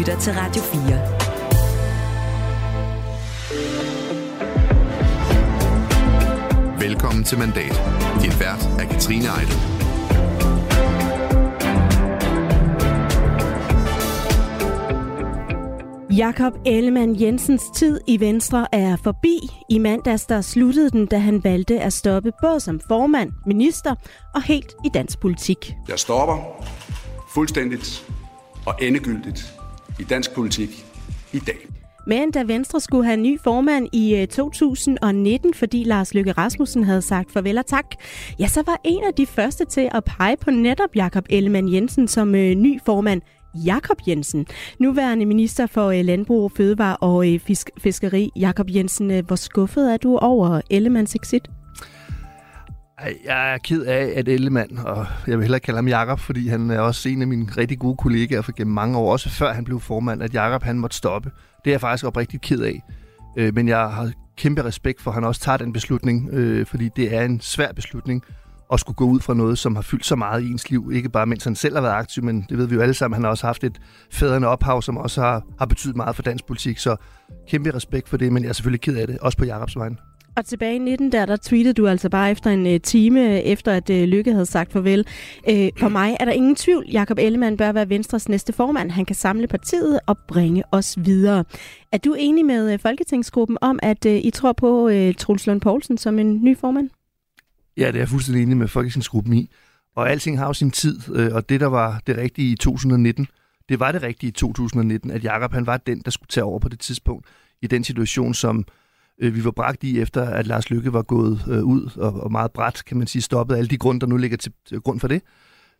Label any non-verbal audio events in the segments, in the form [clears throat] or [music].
lytter til Radio 4. Velkommen til Mandat. Din vært er Katrine Eidel. Jakob Ellemann Jensens tid i Venstre er forbi. I mandags der sluttede den, da han valgte at stoppe både som formand, minister og helt i dansk politik. Jeg stopper fuldstændigt og endegyldigt i dansk politik i dag. Men da Venstre skulle have en ny formand i øh, 2019, fordi Lars Løkke Rasmussen havde sagt farvel og tak, ja, så var en af de første til at pege på netop Jakob Ellemann Jensen som øh, ny formand Jakob Jensen, nuværende minister for øh, Landbrug, Fødevare og øh, Fisk- Fiskeri. Jakob Jensen, hvor skuffet er du over Ellemanns exit? Jeg er ked af, at Ellemann, og jeg vil hellere kalde ham Jakob, fordi han er også en af mine rigtig gode kollegaer for gennem mange år, også før han blev formand, at Jakob han måtte stoppe. Det er jeg faktisk oprigtigt ked af. Øh, men jeg har kæmpe respekt for, at han også tager den beslutning, øh, fordi det er en svær beslutning at skulle gå ud fra noget, som har fyldt så meget i ens liv. Ikke bare mens han selv har været aktiv, men det ved vi jo alle sammen. Han har også haft et fædrende ophav, som også har, har betydet meget for dansk politik. Så kæmpe respekt for det, men jeg er selvfølgelig ked af det, også på Jakobs vegne. Og tilbage i 19, der, der tweetede du altså bare efter en øh, time, øh, efter at øh, Lykke havde sagt farvel. Øh, for mig er der ingen tvivl, Jakob Ellemann bør være Venstres næste formand. Han kan samle partiet og bringe os videre. Er du enig med Folketingsgruppen om, at I tror på Truls Lund Poulsen som en ny formand? Ja, det er jeg fuldstændig enig med Folketingsgruppen i. Og alting har jo sin tid, og det, der var det rigtige i 2019, det var det rigtige i 2019, at Jakob han var den, der skulle tage over på det tidspunkt i den situation, som øh, vi var bragt i, efter at Lars Lykke var gået øh, ud og, og meget bræt, kan man sige, stoppet alle de grunde, der nu ligger til, til grund for det.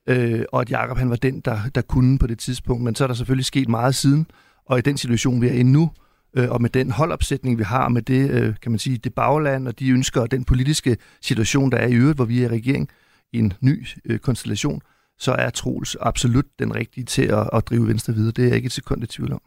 Øh, og at Jakob han var den, der, der kunne på det tidspunkt. Men så er der selvfølgelig sket meget siden, og i den situation, vi er i nu, øh, og med den holdopsætning, vi har, med det, øh, kan man sige, det bagland og de ønsker og den politiske situation, der er i øvrigt, hvor vi er i regering i en ny øh, konstellation, så er Troels absolut den rigtige til at, at drive Venstre videre. Det er jeg ikke et sekund i tvivl om.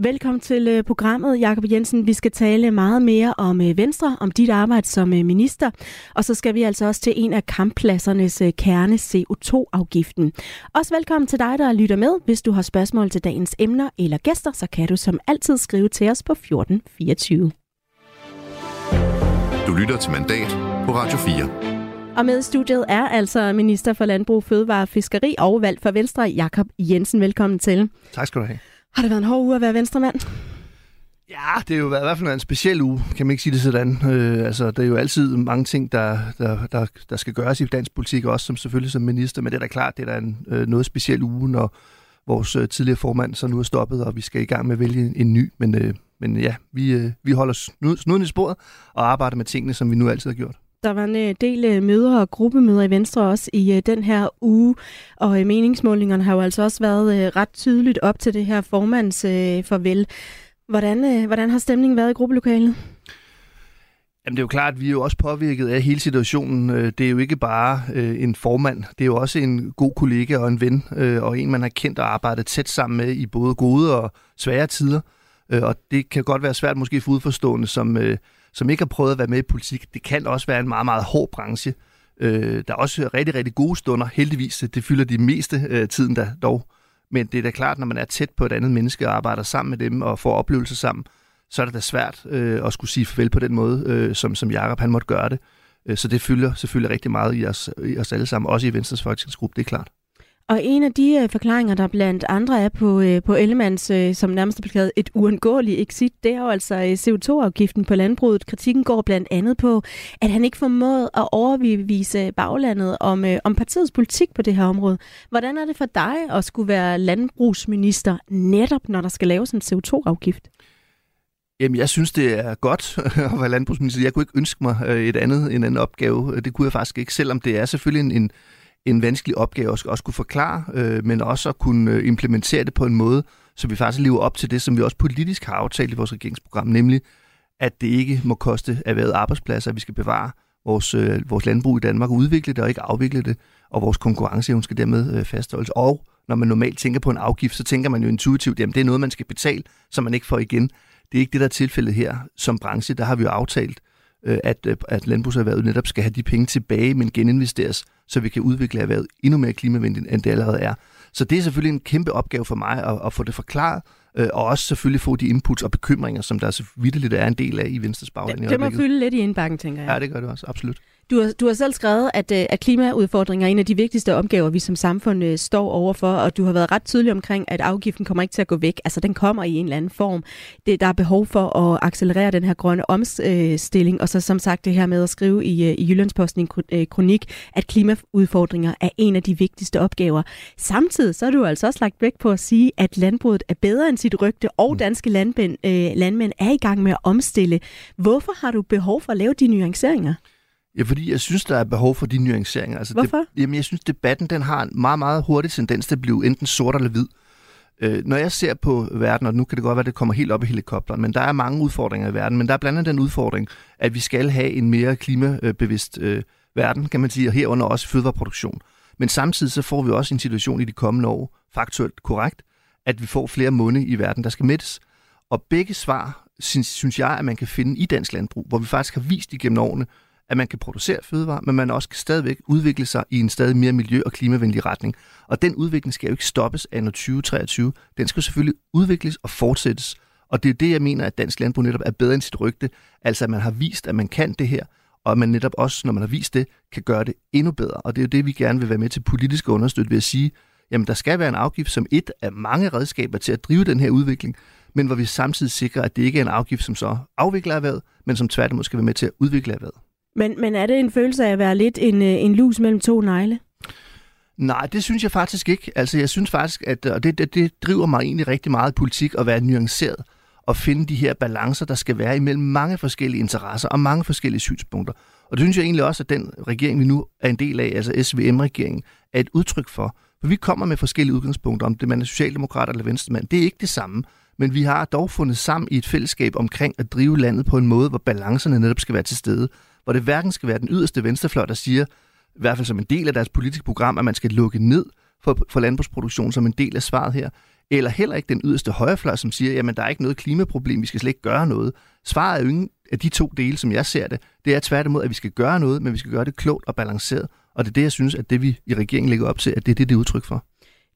Velkommen til øh, programmet, Jakob Jensen. Vi skal tale meget mere om øh, Venstre, om dit arbejde som øh, minister, og så skal vi altså også til en af kamppladsernes kerne, CO2-afgiften. Også velkommen til dig, der lytter med. Hvis du har spørgsmål til dagens emner eller gæster, så kan du som altid skrive til os på 1424. Du lytter til Mandat på Radio 4. Og med i studiet er altså minister for Landbrug, Fødevare og Fiskeri og valg for Venstre, Jakob Jensen. Velkommen til. Tak skal du have. Har det været en hård uge at være venstremand? Ja, det er jo i hvert fald en speciel uge, kan man ikke sige det sådan. Øh, altså, der er jo altid mange ting, der, der, der, der skal gøres i dansk politik, også som selvfølgelig som minister, men det er da klart, det er da en, øh, noget speciel uge, når vores øh, tidligere formand så nu er stoppet, og vi skal i gang med at vælge en, en ny. Men, øh, men ja, vi, øh, vi holder snuden i sporet og arbejder med tingene, som vi nu altid har gjort. Der var en øh, del øh, møder og gruppemøder i Venstre også i øh, den her uge, og meningsmålingerne har jo altså også været ret tydeligt op til det her formands farvel. Hvordan, hvordan har stemningen været i gruppelokalet? Jamen det er jo klart, at vi er jo også påvirket af hele situationen. Det er jo ikke bare en formand, det er jo også en god kollega og en ven, og en man har kendt og arbejdet tæt sammen med i både gode og svære tider. Og det kan godt være svært måske for udforstående, som som ikke har prøvet at være med i politik, det kan også være en meget, meget hård branche. Øh, der er også rigtig, rigtig gode stunder, heldigvis. Det fylder de meste øh, tiden der dog. Men det er da klart, når man er tæt på et andet menneske og arbejder sammen med dem og får oplevelser sammen, så er det da svært øh, at skulle sige farvel på den måde, øh, som, som Jacob han måtte gøre det. Øh, så det fylder selvfølgelig rigtig meget i os, i os alle sammen, også i Venstres folketingsgruppe, det er klart. Og en af de øh, forklaringer, der blandt andre er på, øh, på Ellemands, øh, som nærmest er blevet et uundgåeligt exit, det er jo altså øh, CO2-afgiften på landbruget. Kritikken går blandt andet på, at han ikke formåede at overbevise baglandet om, øh, om partiets politik på det her område. Hvordan er det for dig at skulle være landbrugsminister netop, når der skal laves en CO2-afgift? Jamen, jeg synes, det er godt [laughs] at være landbrugsminister. Jeg kunne ikke ønske mig øh, et andet, en anden opgave. Det kunne jeg faktisk ikke, selvom det er selvfølgelig en, en en vanskelig opgave at også kunne forklare, øh, men også at kunne øh, implementere det på en måde, så vi faktisk lever op til det, som vi også politisk har aftalt i vores regeringsprogram, nemlig at det ikke må koste erhvervet arbejdspladser, at vi skal bevare vores, øh, vores landbrug i Danmark, udvikle det og ikke afvikle det, og vores konkurrenceevne skal dermed øh, fastholdes. Og når man normalt tænker på en afgift, så tænker man jo intuitivt, at det er noget, man skal betale, som man ikke får igen. Det er ikke det, der er tilfældet her. Som branche, der har vi jo aftalt, Øh, at, øh, at landbrugserhvervet netop skal have de penge tilbage, men geninvesteres så vi kan udvikle erhvervet endnu mere klimavenligt, end det allerede er. Så det er selvfølgelig en kæmpe opgave for mig at, at få det forklaret, øh, og også selvfølgelig få de inputs og bekymringer, som der så vidt er en del af i Venstres bagland. Det, det må fylde lidt i indbakken, tænker jeg. Ja, det gør det også, absolut. Du har, du har selv skrevet, at, øh, at klimaudfordringer er en af de vigtigste opgaver, vi som samfund øh, står overfor, og du har været ret tydelig omkring, at afgiften kommer ikke til at gå væk. Altså, den kommer i en eller anden form. Det, der er behov for at accelerere den her grønne omstilling, og så som sagt det her med at skrive i, øh, i Jyllandsposten en kronik, at klimaudfordringer er en af de vigtigste opgaver. Samtidig så har du altså også lagt vægt på at sige, at landbruget er bedre end sit rygte, og mm. danske landmænd, øh, landmænd er i gang med at omstille. Hvorfor har du behov for at lave de nuanceringer? Ja, fordi jeg synes, der er behov for de nuanceringer. Altså, Hvorfor? Det, jamen, jeg synes, debatten den har en meget, meget hurtig tendens til at blive enten sort eller hvid. Øh, når jeg ser på verden, og nu kan det godt være, at det kommer helt op i helikopteren, men der er mange udfordringer i verden, men der er blandt andet den udfordring, at vi skal have en mere klimabevidst øh, verden, kan man sige, og herunder også fødevareproduktion. Men samtidig så får vi også en situation i de kommende år, faktuelt korrekt, at vi får flere munde i verden, der skal mættes. Og begge svar, synes, synes jeg, at man kan finde i dansk landbrug, hvor vi faktisk har vist igennem årene, at man kan producere fødevarer, men man også kan stadigvæk udvikle sig i en stadig mere miljø- og klimavenlig retning. Og den udvikling skal jo ikke stoppes af 2023. Den skal selvfølgelig udvikles og fortsættes. Og det er det, jeg mener, at dansk landbrug netop er bedre end sit rygte. Altså, at man har vist, at man kan det her, og at man netop også, når man har vist det, kan gøre det endnu bedre. Og det er jo det, vi gerne vil være med til politisk at understøtte ved at sige, jamen der skal være en afgift som et af mange redskaber til at drive den her udvikling, men hvor vi samtidig sikrer, at det ikke er en afgift, som så afvikler erhvervet, men som tværtimod skal være med til at udvikle erhvervet. Men, men er det en følelse af at være lidt en, øh, en lus mellem to negle? Nej, det synes jeg faktisk ikke. Altså, jeg synes faktisk, at og det, det, det driver mig egentlig rigtig meget i politik at være nuanceret at finde de her balancer, der skal være imellem mange forskellige interesser og mange forskellige synspunkter. Og det synes jeg egentlig også, at den regering, vi nu er en del af, altså SVM-regeringen, er et udtryk for. For vi kommer med forskellige udgangspunkter, om det man er socialdemokrat eller venstremand. Det er ikke det samme. Men vi har dog fundet sammen i et fællesskab omkring at drive landet på en måde, hvor balancerne netop skal være til stede hvor det hverken skal være den yderste venstrefløj, der siger, i hvert fald som en del af deres politiske program, at man skal lukke ned for, for landbrugsproduktion som en del af svaret her, eller heller ikke den yderste højrefløj, som siger, jamen der er ikke noget klimaproblem, vi skal slet ikke gøre noget. Svaret er jo ingen af de to dele, som jeg ser det. Det er tværtimod, at vi skal gøre noget, men vi skal gøre det klogt og balanceret. Og det er det, jeg synes, at det vi i regeringen lægger op til, at det er det, det er udtryk for.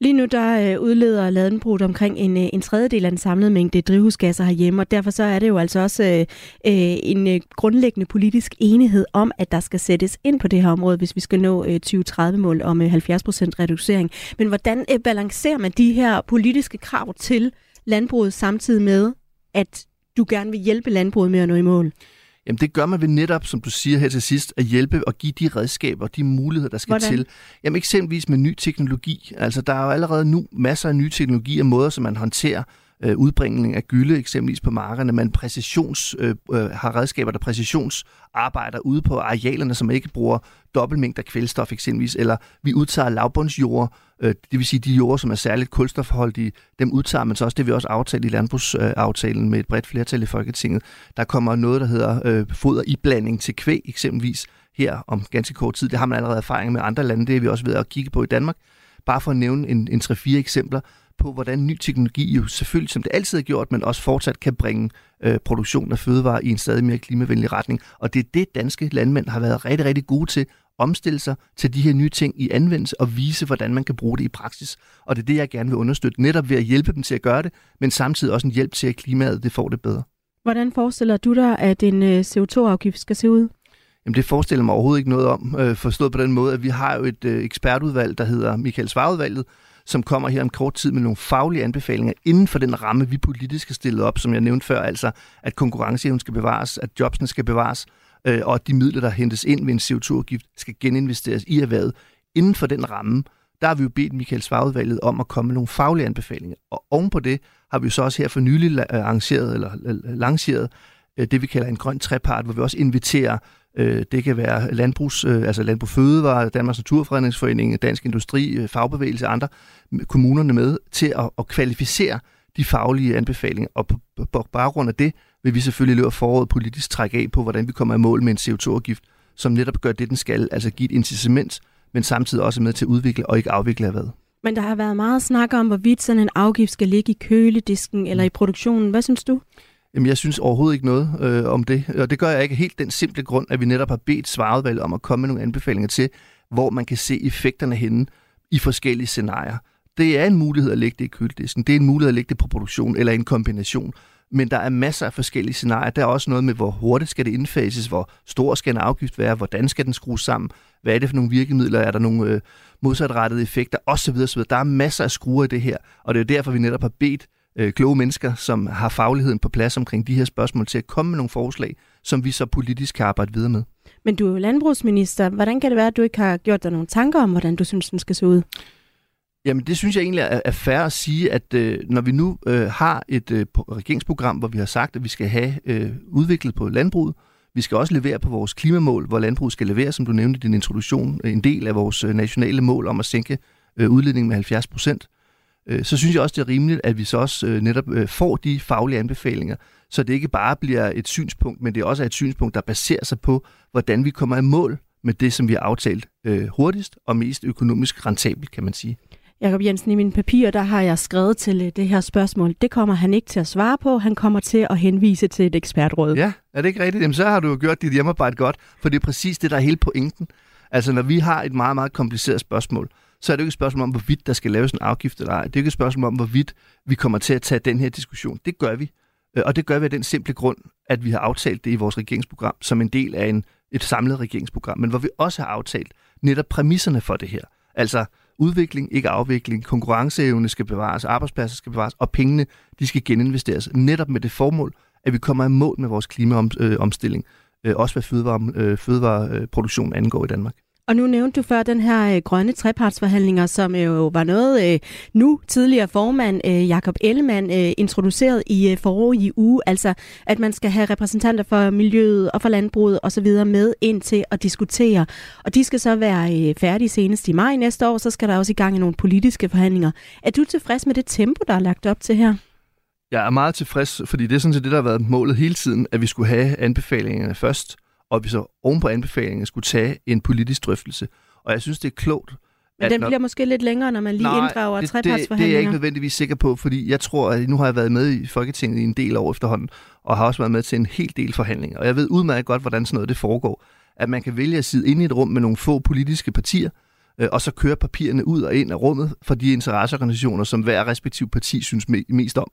Lige nu der øh, udleder landbruget omkring en, øh, en tredjedel af den samlede mængde drivhusgasser herhjemme, og derfor så er det jo altså også øh, øh en grundlæggende politisk enighed om, at der skal sættes ind på det her område, hvis vi skal nå øh, 2030-mål om øh, 70% reducering. Men hvordan øh, balancerer man de her politiske krav til landbruget samtidig med, at du gerne vil hjælpe landbruget med at nå i mål? Jamen det gør man ved netop, som du siger her til sidst, at hjælpe og give de redskaber, de muligheder, der skal Hvordan? til. Jamen eksempelvis med ny teknologi. Altså der er jo allerede nu masser af nye teknologier og måder, som man håndterer øh, udbringning af gylde eksempelvis på markerne. Man præcisions, øh, øh, har redskaber, der præcisionsarbejder ude på arealerne, som ikke bruger dobbeltmængder kvælstof eksempelvis, eller vi udtager lavbundsjord, øh, det vil sige de jord, som er særligt kulstofholdige, dem udtager man så også, det vi også aftalt i landbrugsaftalen med et bredt flertal i Folketinget. Der kommer noget, der hedder øh, foderiblanding til kvæg eksempelvis her om ganske kort tid. Det har man allerede erfaring med andre lande, det er vi også ved at kigge på i Danmark. Bare for at nævne en, en 3-4 eksempler, på, hvordan ny teknologi jo selvfølgelig, som det altid har gjort, men også fortsat kan bringe øh, produktion af fødevarer i en stadig mere klimavenlig retning. Og det er det, danske landmænd har været rigtig, rigtig gode til, omstille sig til de her nye ting i anvendelse og vise, hvordan man kan bruge det i praksis. Og det er det, jeg gerne vil understøtte, netop ved at hjælpe dem til at gøre det, men samtidig også en hjælp til, at klimaet det får det bedre. Hvordan forestiller du dig, at en øh, CO2-afgift skal se ud? Jamen det forestiller mig overhovedet ikke noget om, øh, forstået på den måde, at vi har jo et øh, ekspertudvalg, der hedder Michael Svarudvalget, som kommer her om kort tid med nogle faglige anbefalinger inden for den ramme, vi politisk har stillet op, som jeg nævnte før, altså at konkurrenceevnen skal bevares, at jobsene skal bevares, øh, og at de midler, der hentes ind ved en CO2-afgift, skal geninvesteres i erhvervet. Inden for den ramme, der har vi jo bedt Michael Svagudvalget om at komme med nogle faglige anbefalinger. Og ovenpå det har vi jo så også her for nylig øh, arrangeret eller lanceret øh, det, vi kalder en grøn trepart, hvor vi også inviterer Øh, det kan være landbrugs, øh, altså Landbrug Fødevare, Danmarks Naturfredningsforening, Dansk Industri, øh, fagbevægelse og andre kommunerne med til at, at kvalificere de faglige anbefalinger. Og på, på baggrund af det vil vi selvfølgelig løbe foråret politisk trække af på, hvordan vi kommer i mål med en CO2-afgift, som netop gør det, den skal, altså give et incitament, men samtidig også med til at udvikle og ikke afvikle hvad. Men der har været meget snak om, hvorvidt sådan en afgift skal ligge i køledisken eller i produktionen. Hvad synes du? Jamen, jeg synes overhovedet ikke noget øh, om det, og det gør jeg ikke helt den simple grund, at vi netop har bedt svarudvalget om at komme med nogle anbefalinger til, hvor man kan se effekterne henne i forskellige scenarier. Det er en mulighed at lægge det i køledisken. Det er en mulighed at lægge det på produktion eller en kombination. Men der er masser af forskellige scenarier. Der er også noget med, hvor hurtigt skal det indfases, hvor stor skal en afgift være, hvordan skal den skrues sammen, hvad er det for nogle virkemidler, er der nogle øh, modsatrettede effekter osv. osv. Der er masser af skruer i det her, og det er derfor, vi netop har bedt øh, kloge mennesker, som har fagligheden på plads omkring de her spørgsmål, til at komme med nogle forslag, som vi så politisk kan arbejde videre med. Men du er jo landbrugsminister. Hvordan kan det være, at du ikke har gjort dig nogle tanker om, hvordan du synes, den skal se ud? Jamen det synes jeg egentlig er, er fair at sige, at øh, når vi nu øh, har et øh, regeringsprogram, hvor vi har sagt, at vi skal have øh, udviklet på landbruget, vi skal også levere på vores klimamål, hvor landbruget skal levere, som du nævnte i din introduktion, en del af vores øh, nationale mål om at sænke øh, udledningen med 70 procent. Øh, så synes jeg også, det er rimeligt, at vi så også øh, netop øh, får de faglige anbefalinger, så det ikke bare bliver et synspunkt, men det også er et synspunkt, der baserer sig på, hvordan vi kommer i mål med det, som vi har aftalt øh, hurtigst og mest økonomisk rentabelt, kan man sige. Jakob Jensen, i mine papirer, der har jeg skrevet til det her spørgsmål. Det kommer han ikke til at svare på. Han kommer til at henvise til et ekspertråd. Ja, er det ikke rigtigt? Jamen, så har du jo gjort dit hjemmearbejde godt, for det er præcis det, der er hele pointen. Altså, når vi har et meget, meget kompliceret spørgsmål, så er det jo ikke et spørgsmål om, hvorvidt der skal laves en afgift eller ej. Det er jo ikke et spørgsmål om, hvorvidt vi kommer til at tage den her diskussion. Det gør vi. Øh, og det gør vi af den simple grund, at vi har aftalt det i vores regeringsprogram som en del af en, et samlet regeringsprogram, men hvor vi også har aftalt netop præmisserne for det her. Altså udvikling, ikke afvikling, konkurrenceevne skal bevares, arbejdspladser skal bevares, og pengene de skal geninvesteres netop med det formål, at vi kommer i mål med vores klimaomstilling, øh, også hvad fødevare, øh, fødevareproduktion angår i Danmark. Og nu nævnte du før den her øh, grønne trepartsforhandlinger, som øh, jo var noget øh, nu tidligere formand øh, Jakob Ellemann øh, introduceret i øh, forrige uge, altså at man skal have repræsentanter for miljøet og for landbruget osv. med ind til at diskutere. Og de skal så være øh, færdige senest i maj næste år, så skal der også i gang i nogle politiske forhandlinger. Er du tilfreds med det tempo, der er lagt op til her? Jeg er meget tilfreds, fordi det er sådan set det, der har været målet hele tiden, at vi skulle have anbefalingerne først, og vi så oven på anbefalingen skulle tage en politisk drøftelse. Og jeg synes, det er klogt. Men den når... bliver måske lidt længere, når man lige Nej, inddrager det, trepartsforhandlinger. Det, det er jeg ikke nødvendigvis sikker på, fordi jeg tror, at nu har jeg været med i Folketinget i en del år efterhånden, og har også været med til en hel del forhandlinger. Og jeg ved udmærket godt, hvordan sådan noget det foregår. At man kan vælge at sidde inde i et rum med nogle få politiske partier, øh, og så køre papirerne ud og ind af rummet for de interesseorganisationer, som hver respektiv parti synes mest om.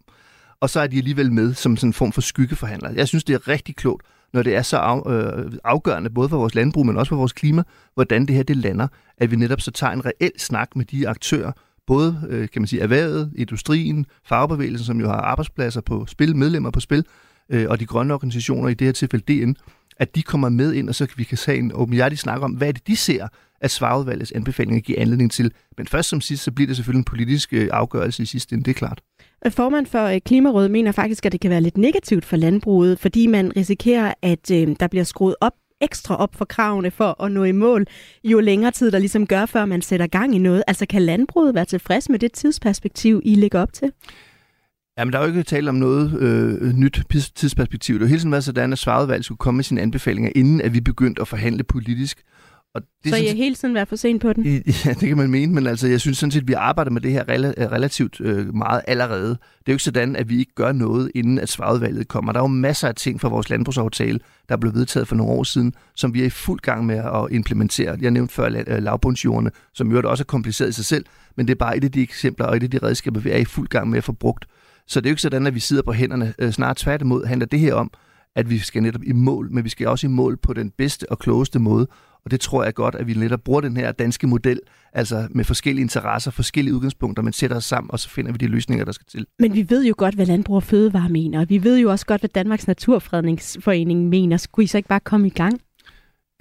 Og så er de alligevel med som sådan en form for skyggeforhandler. Jeg synes, det er rigtig klogt når det er så af, øh, afgørende, både for vores landbrug, men også for vores klima, hvordan det her det lander, at vi netop så tager en reel snak med de aktører, både øh, kan man sige, erhvervet, industrien, fagbevægelsen, som jo har arbejdspladser på spil, medlemmer på spil, øh, og de grønne organisationer, i det her tilfælde DN, at de kommer med ind, og så kan vi kan tage en åbenhjertig snak om, hvad er det, de ser, at svarudvalgets anbefalinger giver anledning til. Men først som sidst, så bliver det selvfølgelig en politisk øh, afgørelse i sidste ende, det er klart. Formand for øh, Klimarådet mener faktisk, at det kan være lidt negativt for landbruget, fordi man risikerer, at øh, der bliver skruet op ekstra op for kravene for at nå i mål, jo længere tid der ligesom gør, før man sætter gang i noget. Altså kan landbruget være tilfreds med det tidsperspektiv, I lægger op til? Jamen, der er jo ikke tale om noget øh, nyt tidsperspektiv. Det er jo hele tiden været sådan, at svarudvalget skulle komme med sine anbefalinger, inden at vi begyndte at forhandle politisk. Og det så har hele tiden været for sent på den? [laughs] Ja, det kan man mene, men altså, jeg synes sådan set, at vi arbejder med det her relativt øh, meget allerede. Det er jo ikke sådan, at vi ikke gør noget, inden at svarudvalget kommer. Der er jo masser af ting fra vores landbrugsaftale, der blev vedtaget for nogle år siden, som vi er i fuld gang med at implementere. Jeg nævnte før øh, lavbundsjordene, som jo også er kompliceret i sig selv, men det er bare et af de eksempler og et af de redskaber, vi er i fuld gang med at få brugt. Så det er jo ikke sådan, at vi sidder på hænderne. Øh, snart tværtimod handler det her om, at vi skal netop i mål, men vi skal også i mål på den bedste og klogeste måde. Og det tror jeg godt, at vi netop bruger den her danske model, altså med forskellige interesser, forskellige udgangspunkter, men sætter os sammen, og så finder vi de løsninger, der skal til. Men vi ved jo godt, hvad Landbrug og Fødevare mener, og vi ved jo også godt, hvad Danmarks Naturfredningsforening mener. Skulle I så ikke bare komme i gang?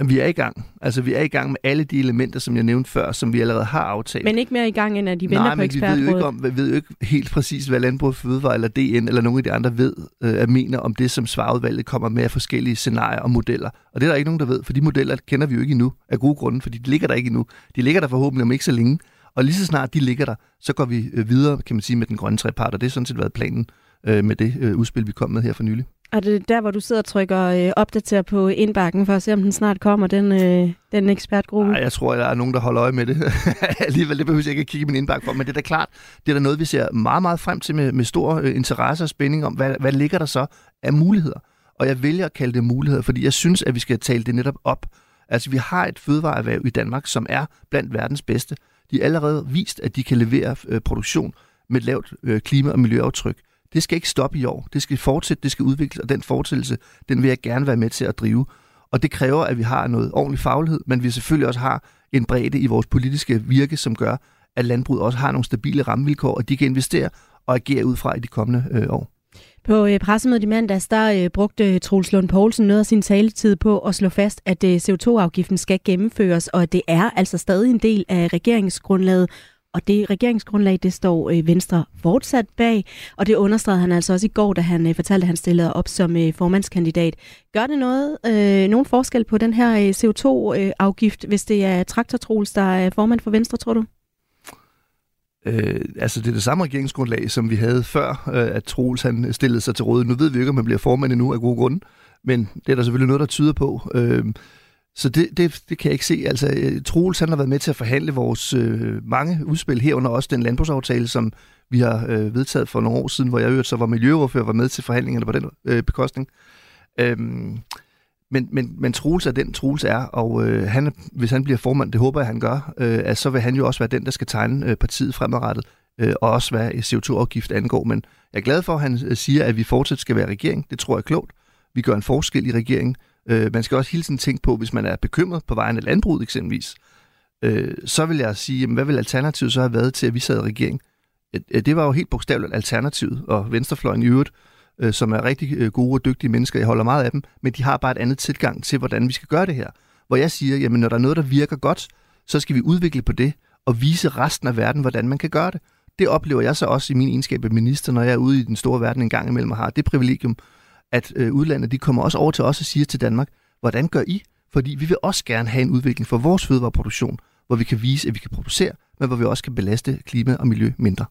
Vi er i gang. Altså, vi er i gang med alle de elementer, som jeg nævnte før, som vi allerede har aftalt. Men ikke mere i gang, end at de venter Nej, på ekspertrådet? Nej, men vi ved jo, ikke om, vi ved jo ikke helt præcis, hvad Landbrug Fødevare eller DN eller nogle af de andre ved, øh, mener om det, som svarudvalget kommer med af forskellige scenarier og modeller. Og det er der ikke nogen, der ved, for de modeller kender vi jo ikke endnu af gode grunde, fordi de ligger der ikke endnu. De ligger der forhåbentlig om ikke så længe. Og lige så snart de ligger der, så går vi øh, videre, kan man sige, med den grønne trepart, og det har sådan set været planen øh, med det øh, udspil, vi kom med her for nylig. Er det der, hvor du sidder og trykker øh, opdater på indbakken for at se, om den snart kommer, den, øh, den ekspertgruppe? Nej, jeg tror, der er nogen, der holder øje med det. [laughs] Alligevel, det behøver jeg ikke at kigge i min indbakke for, men det er da klart, det er da noget, vi ser meget, meget frem til med, med stor øh, interesse og spænding om, hvad, hvad ligger der så af muligheder? Og jeg vælger at kalde det muligheder, fordi jeg synes, at vi skal tale det netop op. Altså, vi har et fødevareerhverv i Danmark, som er blandt verdens bedste. De har allerede vist, at de kan levere øh, produktion med et lavt øh, klima- og miljøaftryk. Det skal ikke stoppe i år. Det skal fortsætte, det skal udvikles, og den fortsættelse, den vil jeg gerne være med til at drive. Og det kræver, at vi har noget ordentlig faglighed, men vi selvfølgelig også har en bredde i vores politiske virke, som gør, at landbruget også har nogle stabile rammevilkår, og de kan investere og agere ud fra i de kommende øh, år. På øh, pressemødet i mandags, der øh, brugte Troels Lund Poulsen noget af sin taletid på at slå fast, at øh, CO2-afgiften skal gennemføres, og at det er altså stadig en del af regeringsgrundlaget. Og det regeringsgrundlag, det står øh, Venstre fortsat bag, og det understregede han altså også i går, da han øh, fortalte, at han stillede op som øh, formandskandidat. Gør det noget, øh, nogen forskel på den her øh, CO2-afgift, øh, hvis det er Traktortrols, der er formand for Venstre, tror du? Øh, altså det er det samme regeringsgrundlag, som vi havde før, øh, at Troels han stillede sig til råd. Nu ved vi ikke, om man bliver formand endnu af gode grunde, men det er der selvfølgelig noget, der tyder på. Øh, så det, det, det kan jeg ikke se. Altså, øh, Troels han har været med til at forhandle vores øh, mange udspil herunder også den landbrugsaftale, som vi har øh, vedtaget for nogle år siden, hvor jeg øvrigt så var miljøordfører var med til forhandlingerne på den øh, bekostning. Øhm, men, men, men Troels er den, Troels er, og øh, han, hvis han bliver formand, det håber jeg, han gør, øh, at så vil han jo også være den, der skal tegne øh, partiet fremadrettet, øh, og også hvad CO2-afgift angår. Men jeg er glad for, at han øh, siger, at vi fortsat skal være regering. Det tror jeg er klogt. Vi gør en forskel i regeringen. Øh, man skal også hele tiden tænke på, hvis man er bekymret på vejen af landbruget eksempelvis, øh, så vil jeg sige, jamen, hvad vil alternativet så have været til, at vi sad i regering? Øh, det var jo helt bogstaveligt alternativet, og venstrefløjen i øvrigt, øh, som er rigtig øh, gode og dygtige mennesker. Jeg holder meget af dem, men de har bare et andet tilgang til, hvordan vi skal gøre det her. Hvor jeg siger, jamen når der er noget, der virker godt, så skal vi udvikle på det og vise resten af verden, hvordan man kan gøre det. Det oplever jeg så også i min egenskab af minister, når jeg er ude i den store verden en gang imellem og har det privilegium, at øh, udlandet de kommer også over til os og siger til Danmark, hvordan gør I? Fordi vi vil også gerne have en udvikling for vores fødevareproduktion, hvor vi kan vise, at vi kan producere, men hvor vi også kan belaste klima og miljø mindre.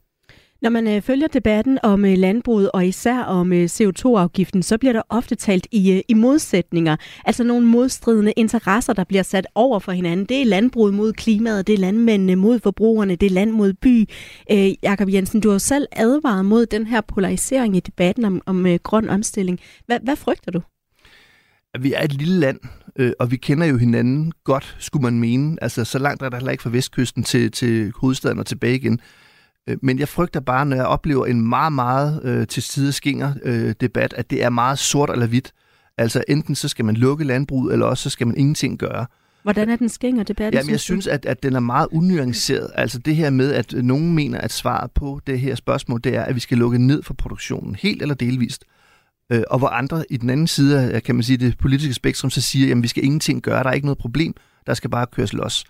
Når man øh, følger debatten om øh, landbruget og især om øh, CO2-afgiften, så bliver der ofte talt i, øh, i modsætninger. Altså nogle modstridende interesser, der bliver sat over for hinanden. Det er landbruget mod klimaet, det er landmændene mod forbrugerne, det er land mod by. Øh, Jakob Jensen, du har jo selv advaret mod den her polarisering i debatten om, om øh, grøn omstilling. Hvad, hvad frygter du? Vi er et lille land, øh, og vi kender jo hinanden godt, skulle man mene. Altså, så langt er der heller ikke fra vestkysten til, til hovedstaden og tilbage igen. Øh, men jeg frygter bare, når jeg oplever en meget, meget øh, til side skinger øh, debat, at det er meget sort eller hvidt. Altså enten så skal man lukke landbruget, eller også så skal man ingenting gøre. Hvordan er den skinger debat? Jamen, jeg synes, at, at den er meget unuanceret. Altså det her med, at nogen mener, at svaret på det her spørgsmål, det er, at vi skal lukke ned for produktionen, helt eller delvist. Øh, og hvor andre i den anden side af, kan man sige, det politiske spektrum, så siger, at vi skal ingenting gøre, der er ikke noget problem, der skal bare køres los.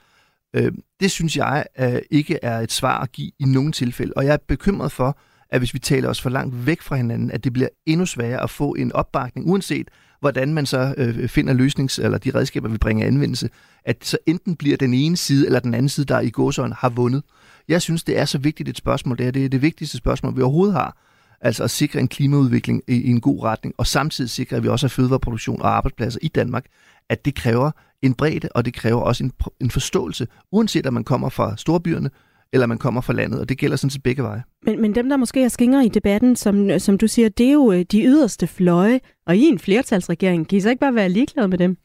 Øh, det synes jeg øh, ikke er et svar at give i nogen tilfælde, og jeg er bekymret for, at hvis vi taler os for langt væk fra hinanden, at det bliver endnu sværere at få en opbakning, uanset hvordan man så øh, finder løsnings- eller de redskaber, vi bringer i anvendelse, at så enten bliver den ene side eller den anden side, der i gåsøjne har vundet. Jeg synes, det er så vigtigt et spørgsmål. Det er det, det vigtigste spørgsmål, vi overhovedet har. Altså at sikre en klimaudvikling i, i en god retning, og samtidig sikre, at vi også har fødevareproduktion og arbejdspladser i Danmark, at det kræver en bredde, og det kræver også en, en forståelse, uanset om man kommer fra storbyerne, eller man kommer fra landet, og det gælder sådan set begge veje. Men, men dem, der måske er skinger i debatten, som, som du siger, det er jo øh, de yderste fløje, og i en flertalsregering, kan I så ikke bare være ligeglade med dem?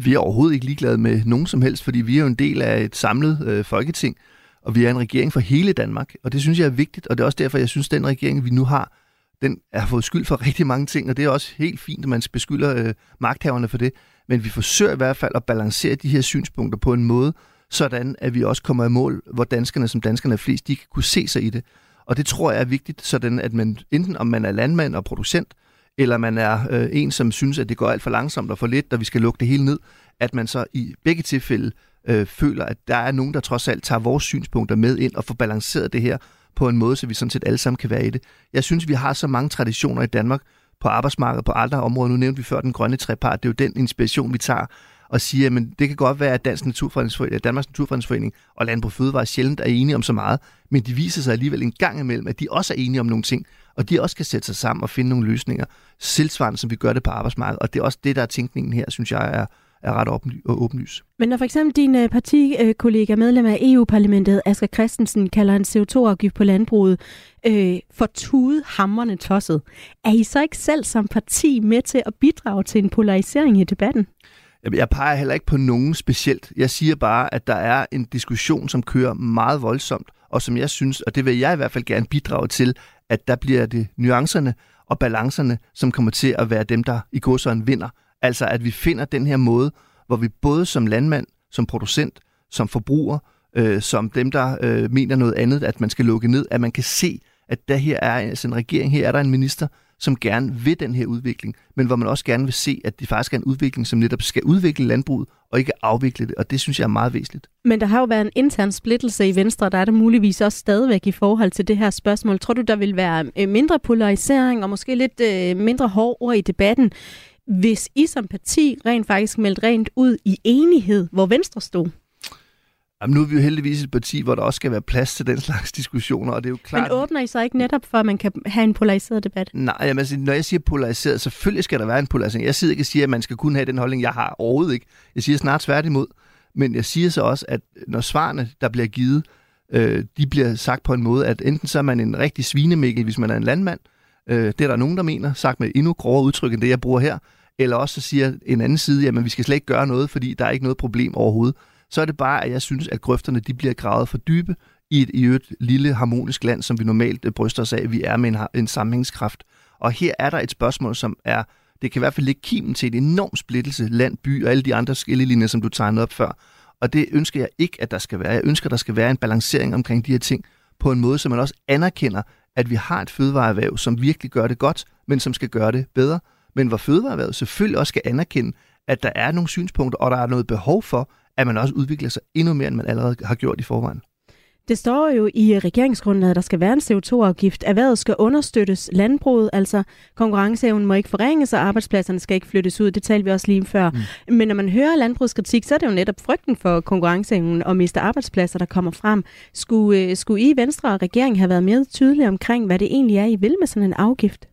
Vi er overhovedet ikke ligeglade med nogen som helst, fordi vi er jo en del af et samlet øh, folketing, og vi er en regering for hele Danmark, og det synes jeg er vigtigt, og det er også derfor, jeg synes, den regering, vi nu har, den har fået skyld for [laughs] rigtig mange ting, og det er også helt fint, at man beskylder øh, magthaverne for det men vi forsøger i hvert fald at balancere de her synspunkter på en måde, sådan at vi også kommer i mål, hvor danskerne, som danskerne er flest, de kan kunne se sig i det. Og det tror jeg er vigtigt, sådan at man enten om man er landmand og producent, eller man er øh, en, som synes, at det går alt for langsomt og for lidt, og vi skal lukke det hele ned, at man så i begge tilfælde øh, føler, at der er nogen, der trods alt tager vores synspunkter med ind og får balanceret det her på en måde, så vi sådan set alle sammen kan være i det. Jeg synes, vi har så mange traditioner i Danmark, på arbejdsmarkedet på andre områder. Nu nævnte vi før den grønne trepart. Det er jo den inspiration, vi tager og siger, at det kan godt være, at Dansk Naturfredningsforening, Danmarks Naturfredningsforening og Landbrug Fødevare sjældent er enige om så meget, men de viser sig alligevel en gang imellem, at de også er enige om nogle ting, og de også kan sætte sig sammen og finde nogle løsninger, selvsvarende som vi gør det på arbejdsmarkedet. Og det er også det, der er tænkningen her, synes jeg er, er ret åbenlys. Men når for eksempel din øh, partikollega, medlem af EU-parlamentet, Asger Christensen, kalder en CO2-afgift på landbruget øh, for tude hammerne tosset, er I så ikke selv som parti med til at bidrage til en polarisering i debatten? Jeg peger heller ikke på nogen specielt. Jeg siger bare, at der er en diskussion, som kører meget voldsomt, og som jeg synes, og det vil jeg i hvert fald gerne bidrage til, at der bliver det nuancerne og balancerne, som kommer til at være dem, der i godsøjen vinder. Altså at vi finder den her måde, hvor vi både som landmand, som producent, som forbruger, øh, som dem, der øh, mener noget andet, at man skal lukke ned, at man kan se, at der her er altså en regering, her er der en minister, som gerne vil den her udvikling, men hvor man også gerne vil se, at det faktisk er en udvikling, som netop skal udvikle landbruget og ikke afvikle det, og det synes jeg er meget væsentligt. Men der har jo været en intern splittelse i Venstre, der er det muligvis også stadigvæk i forhold til det her spørgsmål. Tror du, der vil være øh, mindre polarisering og måske lidt øh, mindre hård ord i debatten, hvis I som parti rent faktisk meldt rent ud i enighed, hvor Venstre stod? Jamen, nu er vi jo heldigvis et parti, hvor der også skal være plads til den slags diskussioner, og det er jo klart... Men åbner I så ikke netop for, at man kan have en polariseret debat? Nej, jamen, altså, når jeg siger polariseret, selvfølgelig skal der være en polarisering. Jeg sidder ikke og siger, at man skal kun have den holdning, jeg har overhovedet ikke. Jeg siger snart tværtimod. Men jeg siger så også, at når svarene, der bliver givet, øh, de bliver sagt på en måde, at enten så er man en rigtig svinemikkel, hvis man er en landmand, øh, Øh, det er der nogen, der mener, sagt med endnu grovere udtryk end det, jeg bruger her, eller også så siger en anden side, at vi skal slet ikke gøre noget, fordi der er ikke noget problem overhovedet så er det bare, at jeg synes, at grøfterne de bliver gravet for dybe i et i et lille harmonisk land, som vi normalt øh, bryster os af, at vi er med en, en sammenhængskraft. Og her er der et spørgsmål, som er, det kan i hvert fald lægge kimen til en enorm splittelse, land, by og alle de andre skillelinjer, som du tegnede op før. Og det ønsker jeg ikke, at der skal være. Jeg ønsker, at der skal være en balancering omkring de her ting, på en måde, så man også anerkender, at vi har et fødevareerhverv, som virkelig gør det godt, men som skal gøre det bedre. Men hvor fødevareerhvervet selvfølgelig også skal anerkende, at der er nogle synspunkter, og der er noget behov for, at man også udvikler sig endnu mere, end man allerede har gjort i forvejen. Det står jo i regeringsgrundlaget, at der skal være en CO2-afgift. Erhvervet skal understøttes. Landbruget, altså konkurrenceevnen, må ikke forringes, og arbejdspladserne skal ikke flyttes ud. Det talte vi også lige før. Mm. Men når man hører landbrugskritik, så er det jo netop frygten for konkurrenceevnen og miste arbejdspladser, der kommer frem. Skulle, øh, skulle I Venstre og regeringen have været mere tydelige omkring, hvad det egentlig er, I vil med sådan en afgift?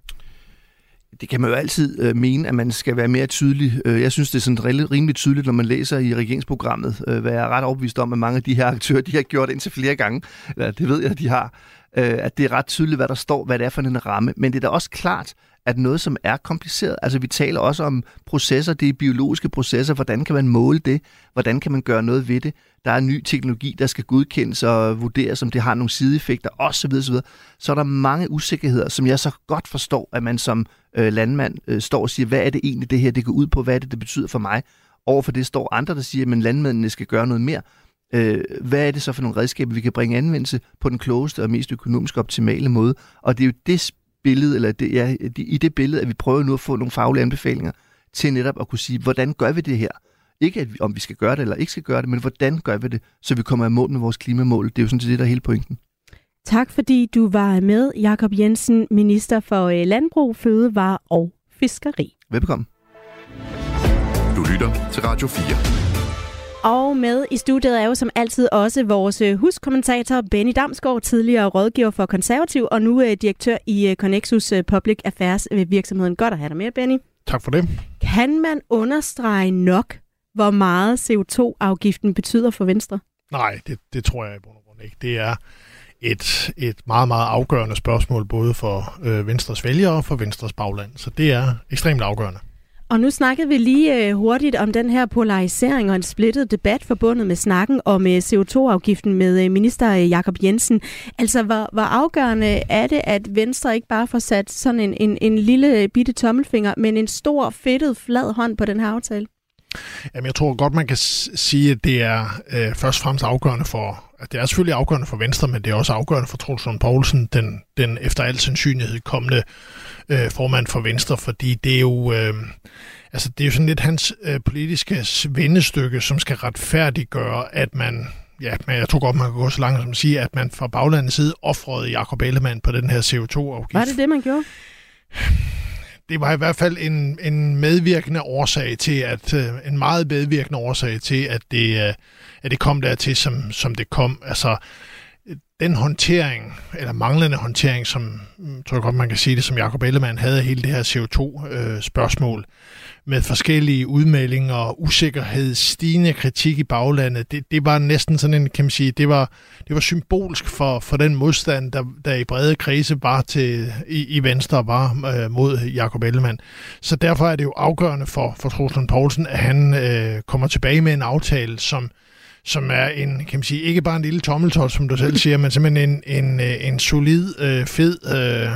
Det kan man jo altid øh, mene, at man skal være mere tydelig. Øh, jeg synes, det er sådan rimelig tydeligt, når man læser i regeringsprogrammet, øh, hvad jeg er ret overbevist om, at mange af de her aktører, de har gjort indtil flere gange. Eller det ved jeg, de har. Øh, at det er ret tydeligt, hvad der står, hvad det er for en ramme. Men det er da også klart, at noget, som er kompliceret, altså vi taler også om processer, det er biologiske processer, hvordan kan man måle det, hvordan kan man gøre noget ved det, der er ny teknologi, der skal godkendes og vurderes, om det har nogle sideeffekter osv. osv. Så er der mange usikkerheder, som jeg så godt forstår, at man som øh, landmand øh, står og siger, hvad er det egentlig det her, det går ud på, hvad er det, det betyder for mig. Overfor det står andre, der siger, at landmændene skal gøre noget mere. Øh, hvad er det så for nogle redskaber, vi kan bringe anvendelse på den klogeste og mest økonomisk optimale måde? Og det er jo det billede, eller det, ja, i det billede, at vi prøver nu at få nogle faglige anbefalinger til netop at kunne sige, hvordan gør vi det her? Ikke at vi, om vi skal gøre det eller ikke skal gøre det, men hvordan gør vi det, så vi kommer i mål med vores klimamål. Det er jo sådan set det, der er hele pointen. Tak fordi du var med, Jakob Jensen, minister for øh, Landbrug, Fødevare og Fiskeri. Velkommen. Du lytter til Radio 4. Og med i studiet er jo som altid også vores øh, huskommentator Benny Damsgaard, tidligere rådgiver for Konservativ og nu øh, direktør i Connexus Public Affairs virksomheden. Godt at have dig med, Benny. Tak for det. Kan man understrege nok, hvor meget CO2-afgiften betyder for Venstre? Nej, det, det tror jeg i bund og grund ikke. Det er et, et meget, meget afgørende spørgsmål, både for øh, Venstres vælgere og for Venstres bagland. Så det er ekstremt afgørende. Og nu snakkede vi lige øh, hurtigt om den her polarisering og en splittet debat forbundet med snakken om øh, CO2-afgiften med øh, minister øh, Jakob Jensen. Altså, hvor, hvor afgørende er det, at Venstre ikke bare får sat sådan en, en, en lille øh, bitte tommelfinger, men en stor, fedtet, flad hånd på den her aftale? Jamen, jeg tror godt, man kan sige, at det er øh, først og fremmest afgørende for, at det er selvfølgelig afgørende for Venstre, men det er også afgørende for Troels Poulsen, den, den efter al sandsynlighed kommende øh, formand for Venstre, fordi det er jo... Øh, altså det er jo sådan lidt hans øh, politiske svendestykke, som skal retfærdiggøre, at man ja, men jeg tror godt, man kan gå så langt som at sige, at man fra baglandets side offrede Jakob Ellemann på den her CO2-afgift. Var det det, man gjorde? Det var i hvert fald en, en medvirkende årsag til, at øh, en meget medvirkende årsag til, at det, øh, at det kom dertil, som, som det kom. Altså, den håndtering, eller manglende håndtering, som tror jeg godt, man kan sige det, som Jacob Ellemann havde hele det her CO2-spørgsmål, øh, med forskellige udmeldinger, og usikkerhed, stigende kritik i baglandet, det, det var næsten sådan en, kan man sige, det var, det var symbolsk for, for den modstand, der, der i brede krise var til, i, i Venstre var øh, mod Jakob Ellemann. Så derfor er det jo afgørende for, for Trosland Poulsen, at han øh, kommer tilbage med en aftale, som som er en, kan man sige, ikke bare en lille tommeltot, som du selv siger, men simpelthen en, en, øh, en solid, øh, fed, øh,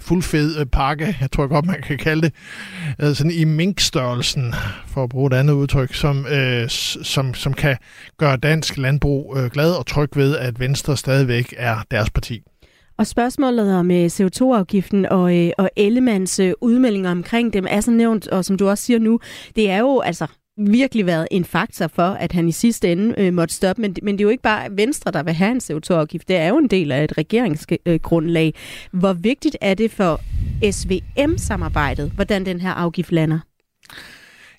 fuldfed pakke, jeg tror godt, man kan kalde det, øh, sådan i minkstørrelsen, for at bruge et andet udtryk, som, øh, som, som kan gøre dansk landbrug glad og tryg ved, at Venstre stadigvæk er deres parti. Og spørgsmålet om CO2-afgiften og, og Ellemands udmeldinger omkring dem er så nævnt, og som du også siger nu, det er jo altså virkelig været en faktor for, at han i sidste ende øh, måtte stoppe. Men, men det er jo ikke bare Venstre, der vil have en CO2-afgift. Det er jo en del af et regeringsgrundlag. Hvor vigtigt er det for SVM-samarbejdet, hvordan den her afgift lander?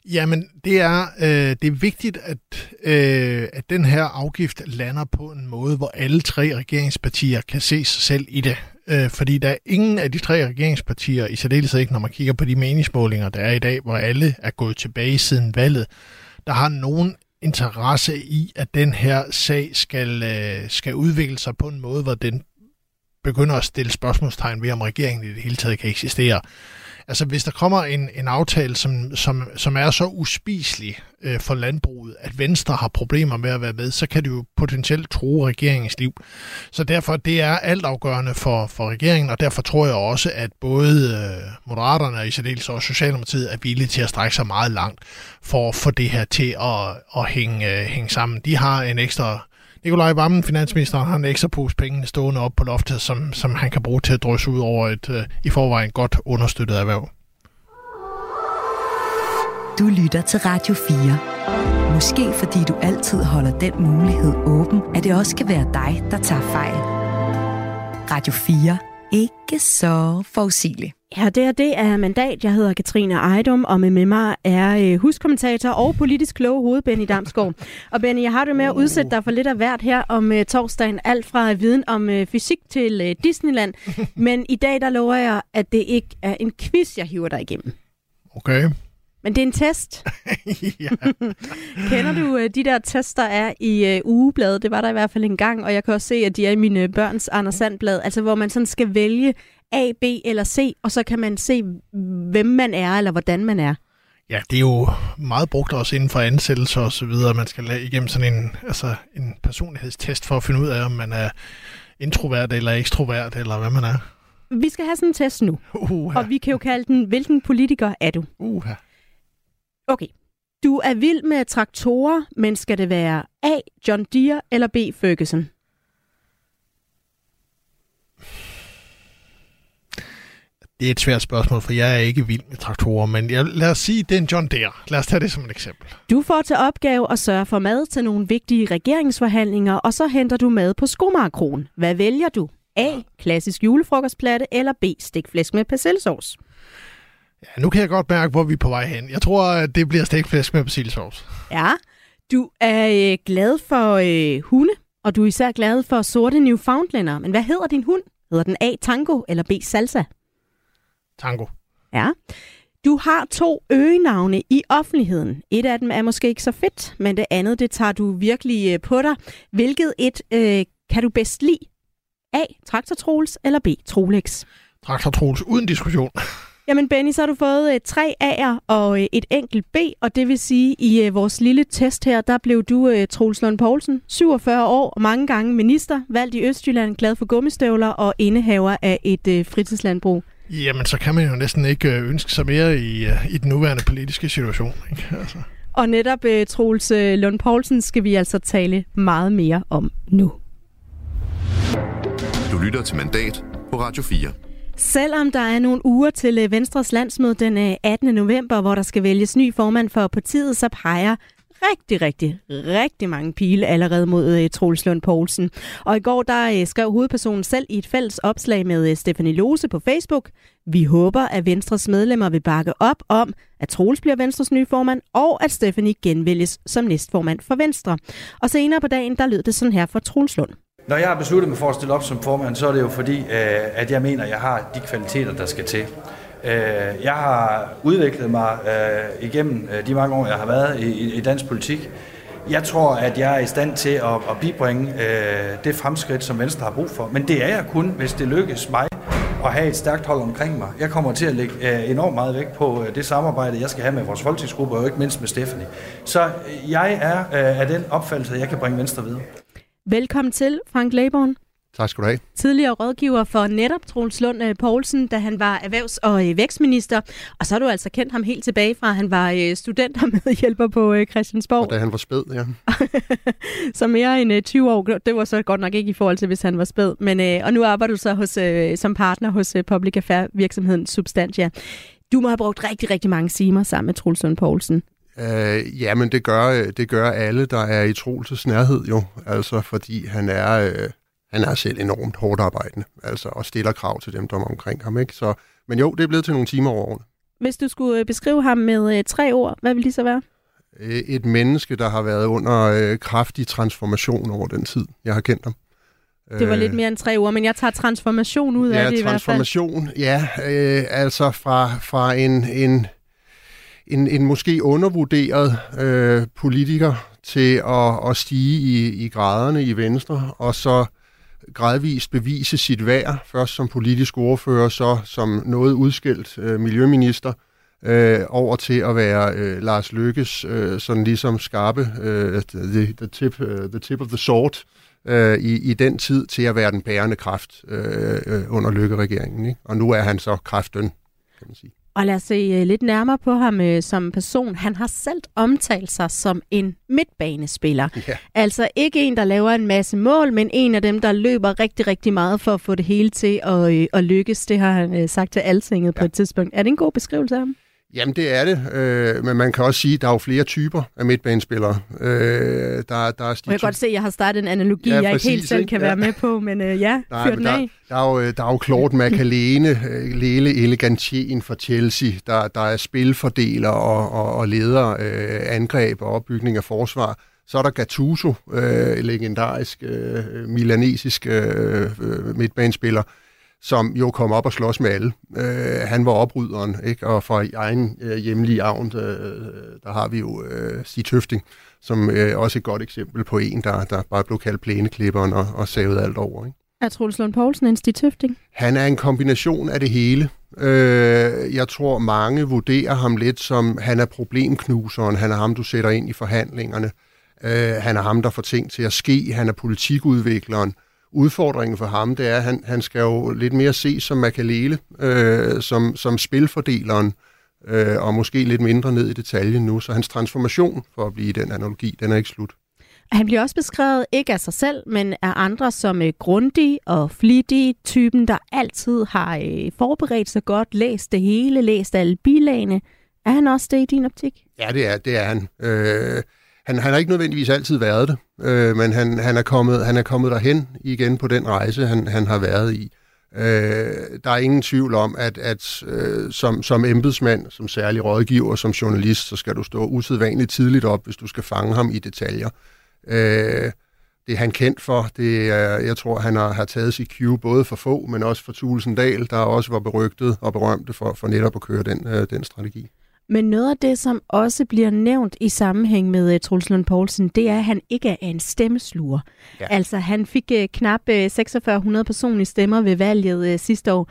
Jamen, det er, øh, det er vigtigt, at, øh, at den her afgift lander på en måde, hvor alle tre regeringspartier kan se sig selv i det øh, fordi der er ingen af de tre regeringspartier, i særdeleshed ikke når man kigger på de meningsmålinger, der er i dag, hvor alle er gået tilbage siden valget, der har nogen interesse i, at den her sag skal, øh, skal udvikle sig på en måde, hvor den begynder at stille spørgsmålstegn ved, om regeringen i det hele taget kan eksistere. Altså hvis der kommer en, en aftale, som, som, som er så uspiselig øh, for landbruget, at Venstre har problemer med at være med, så kan det jo potentielt tro regeringens liv. Så derfor det er altafgørende for, for regeringen, og derfor tror jeg også, at både øh, Moderaterne og i særdeleshed også Socialdemokratiet er villige til at strække sig meget langt for at få det her til at, at hænge, øh, hænge sammen. De har en ekstra Nikolaj Vammen, finansministeren, har en ekstra pose penge stående op på loftet, som, som han kan bruge til at drysse ud over et øh, i forvejen godt understøttet erhverv. Du lytter til Radio 4. Måske fordi du altid holder den mulighed åben, at det også kan være dig, der tager fejl. Radio 4. Ikke så forudsigeligt. Ja, det er det er mandat. Jeg hedder Katrine Ejdom, og med mig er øh, huskommentator og politisk kloge hoved Benny Damsgaard. og Benny, jeg har det med at udsætte dig for lidt af hvert her om uh, torsdagen. Alt fra viden om uh, fysik til uh, Disneyland. [laughs] Men i dag, der lover jeg, at det ikke er en quiz, jeg hiver dig igennem. Okay. Men det er en test. [laughs] [laughs] Kender du uh, de der tests, der er i uh, ugebladet? Det var der i hvert fald en gang, og jeg kan også se, at de er i mine børns Anders Sandblad. Altså, hvor man sådan skal vælge A, B eller C, og så kan man se, hvem man er, eller hvordan man er. Ja, det er jo meget brugt også inden for ansættelser og så videre. Man skal igennem sådan en, altså en personlighedstest for at finde ud af, om man er introvert eller ekstrovert, eller hvad man er. Vi skal have sådan en test nu. Uh-huh. Og vi kan jo kalde den, hvilken politiker er du? Uh-huh. Okay. Du er vild med traktorer, men skal det være A. John Deere eller B. Ferguson? Det er et svært spørgsmål, for jeg er ikke vild med traktorer, men jeg, lad os sige, det er en John Deere. Lad os tage det som et eksempel. Du får til opgave at sørge for mad til nogle vigtige regeringsforhandlinger, og så henter du mad på skomarkron. Hvad vælger du? A. Klassisk julefrokostplatte, eller B. Stikflæsk med persillesauce? Ja, nu kan jeg godt mærke, hvor vi er på vej hen. Jeg tror, at det bliver stikflæsk med persillesauce. Ja, du er øh, glad for øh, hunde, og du er især glad for sorte Newfoundlander. Men hvad hedder din hund? Hedder den A. Tango eller B. Salsa? Tango. Ja. Du har to øgenavne i offentligheden. Et af dem er måske ikke så fedt, men det andet, det tager du virkelig øh, på dig. Hvilket et øh, kan du bedst lide? A. Traktor Troels eller B. Trolex? Traktor Troels, uden diskussion. [laughs] Jamen Benny, så har du fået øh, tre A'er og øh, et enkelt B, og det vil sige, i øh, vores lille test her, der blev du øh, Troels Lund Poulsen, 47 år og mange gange minister, valgt i Østjylland, glad for gummistøvler og indehaver af et øh, fritidslandbrug. Jamen, så kan man jo næsten ikke øh, ønske sig mere i, øh, i den nuværende politiske situation. Ikke? Altså. Og netop uh, Troels Lund Poulsen skal vi altså tale meget mere om nu. Du lytter til Mandat på Radio 4. Selvom der er nogle uger til Venstres landsmøde den 18. november, hvor der skal vælges ny formand for partiet, så peger rigtig, rigtig, rigtig mange pile allerede mod uh, Troels Lund Poulsen. Og i går der uh, skrev hovedpersonen selv i et fælles opslag med øh, uh, Stefanie Lose på Facebook. Vi håber, at Venstres medlemmer vil bakke op om, at Troels bliver Venstres nye formand, og at Stefanie genvælges som næstformand for Venstre. Og senere på dagen, der lød det sådan her fra Troels Lund. Når jeg har besluttet mig for at stille op som formand, så er det jo fordi, at jeg mener, at jeg har de kvaliteter, der skal til. Øh, jeg har udviklet mig øh, igennem øh, de mange år, jeg har været i i dansk politik. Jeg tror, at jeg er i stand til at, at bibringe øh, det fremskridt, som Venstre har brug for. Men det er jeg kun, hvis det lykkes mig at have et stærkt hold omkring mig. Jeg kommer til at lægge øh, enormt meget vægt på det samarbejde, jeg skal have med vores folketingsgruppe, og ikke mindst med Stephanie. Så jeg er af den opfattelse, at jeg kan bringe Venstre videre. Velkommen til, Frank Laborn. Tak skal du have. Tidligere rådgiver for netop Troels Lund øh, Poulsen, da han var erhvervs- og øh, vækstminister. Og så har du altså kendt ham helt tilbage fra, at han var øh, student og [laughs] medhjælper på Christiansborg. Og da han var spæd, ja. [laughs] så mere end 20 år. Det var så godt nok ikke i forhold til, hvis han var spæd. Men, og nu arbejder du så hos, som partner hos Public Affair virksomheden Substantia. Du må have brugt rigtig, rigtig mange timer sammen med Troels Lund Poulsen. Øh, ja, men det gør, det gør alle, der er i Troelses nærhed jo, altså fordi han er, øh, han er selv enormt hårdt arbejdende, altså og stiller krav til dem, der er omkring ham. Ikke? Så, men jo, det er blevet til nogle timer over årene. Hvis du skulle øh, beskrive ham med øh, tre ord, hvad vil de så være? Øh, et menneske, der har været under øh, kraftig transformation over den tid, jeg har kendt ham. Det var lidt mere end tre ord, men jeg tager transformation ud ja, af det i hvert fald. Ja, transformation, ja. Øh, altså fra, fra en, en en, en måske undervurderet øh, politiker til at, at stige i, i graderne i Venstre, og så gradvist bevise sit værd, først som politisk ordfører, så som noget udskilt øh, miljøminister, øh, over til at være øh, Lars Lykkes øh, sådan ligesom skarpe øh, the, the, tip, uh, the tip of the sword øh, i, i den tid til at være den bærende kraft øh, øh, under Lykke-regeringen. Ikke? Og nu er han så kraften, kan man sige. Og lad os se uh, lidt nærmere på ham uh, som person. Han har selv omtalt sig som en midtbanespiller. Ja. Altså ikke en, der laver en masse mål, men en af dem, der løber rigtig, rigtig meget for at få det hele til at, uh, at lykkes. Det har han sagt til Altinget ja. på et tidspunkt. Er det en god beskrivelse af ham? Jamen, det er det. Øh, men man kan også sige, at der er jo flere typer af midtbanespillere. Øh, der, der er jeg kan godt se, at jeg har startet en analogi, ja, jeg ikke helt selv kan ja. være med på, men øh, ja, Nej, fyr den der, af. Der er jo, der er jo Claude Macalene, øh, Lele Elegantien fra Chelsea, der, der er spilfordeler og, og, og leder øh, angreb og opbygning af forsvar. Så er der Gattuso, øh, legendarisk øh, milanesisk øh, øh midtbanespiller, som jo kom op og slås med alle. Øh, han var opryderen, ikke? og fra egen øh, hjemlige avn, øh, der har vi jo øh, Stig Tøfting, som øh, også et godt eksempel på en, der, der bare blev kaldt plæneklipperen og, og savede alt over. Ikke? Er Troels Lund Poulsen en Stig Tøfting? Han er en kombination af det hele. Øh, jeg tror, mange vurderer ham lidt som, han er problemknuseren, han er ham, du sætter ind i forhandlingerne, øh, han er ham, der får ting til at ske, han er politikudvikleren, udfordringen for ham, det er, at han, han skal jo lidt mere se som Makalele, øh, som, som spilfordeleren, øh, og måske lidt mindre ned i detaljen nu. Så hans transformation, for at blive den analogi, den er ikke slut. Han bliver også beskrevet ikke af sig selv, men af andre som øh, grundig og flittig, typen, der altid har øh, forberedt sig godt, læst det hele, læst alle bilagene. Er han også det i din optik? Ja, det er, det er han. Øh, han, han har ikke nødvendigvis altid været det, øh, men han, han, er kommet, han er kommet derhen igen på den rejse, han, han har været i. Øh, der er ingen tvivl om, at, at øh, som, som embedsmand, som særlig rådgiver, som journalist, så skal du stå usædvanligt tidligt op, hvis du skal fange ham i detaljer. Øh, det er han kendt for. Det er, jeg tror, han har, har taget sit cue både for få, men også for Tulsendal, der også var berygtet og berømte for, for netop at køre den, øh, den strategi. Men noget af det, som også bliver nævnt i sammenhæng med uh, Troels Lund Poulsen, det er, at han ikke er en stemmesluger. Ja. Altså, han fik uh, knap uh, 4600 personlige stemmer ved valget uh, sidste år.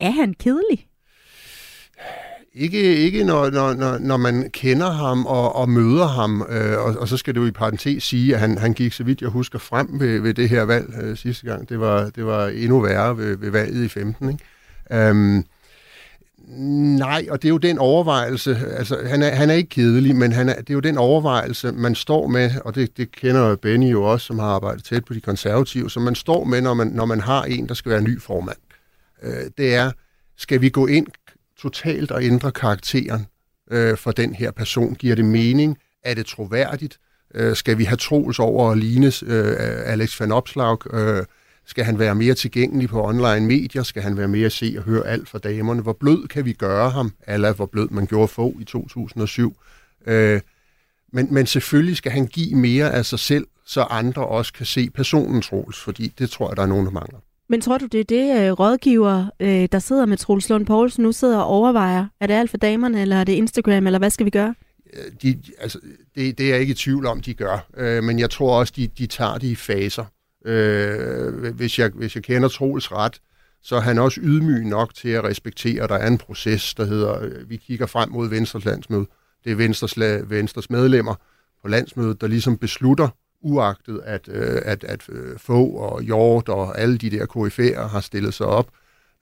Er han kedelig? Ikke, ikke når, når, når, når man kender ham og, og møder ham, øh, og, og så skal det jo i parentes sige, at han, han gik, så vidt jeg husker, frem ved, ved det her valg øh, sidste gang. Det var, det var endnu værre ved, ved valget i 15. Ikke? Um, Nej, og det er jo den overvejelse, altså han er, han er ikke kedelig, men han er, det er jo den overvejelse, man står med, og det, det kender Benny jo også, som har arbejdet tæt på de konservative, som man står med, når man, når man har en, der skal være ny formand. Øh, det er, skal vi gå ind totalt og ændre karakteren øh, for den her person? Giver det mening? Er det troværdigt? Øh, skal vi have troels over at ligne øh, Alex van Opslag? Øh, skal han være mere tilgængelig på online medier? Skal han være mere at se og høre alt fra damerne? Hvor blød kan vi gøre ham? Eller hvor blød man gjorde få i 2007? Øh, Men, men selvfølgelig skal han give mere af sig selv, så andre også kan se personen Troels, fordi det tror jeg, der er nogen, der mangler. Men tror du, det er det øh, rådgiver, øh, der sidder med Troels Lund Poulsen, nu sidder og overvejer? Er det alt for damerne, eller er det Instagram, eller hvad skal vi gøre? Øh, de, altså, det, det er jeg ikke i tvivl om, de gør. Øh, men jeg tror også, de, de tager det i faser. Øh, hvis, jeg, hvis jeg kender Troels ret, så er han også ydmyg nok til at respektere, at der er en proces, der hedder, øh, vi kigger frem mod Venstres landsmøde. Det er Venstres, Venstres medlemmer på landsmødet, der ligesom beslutter, uagtet at, øh, at, at øh, få og Hjort og alle de der KF'er har stillet sig op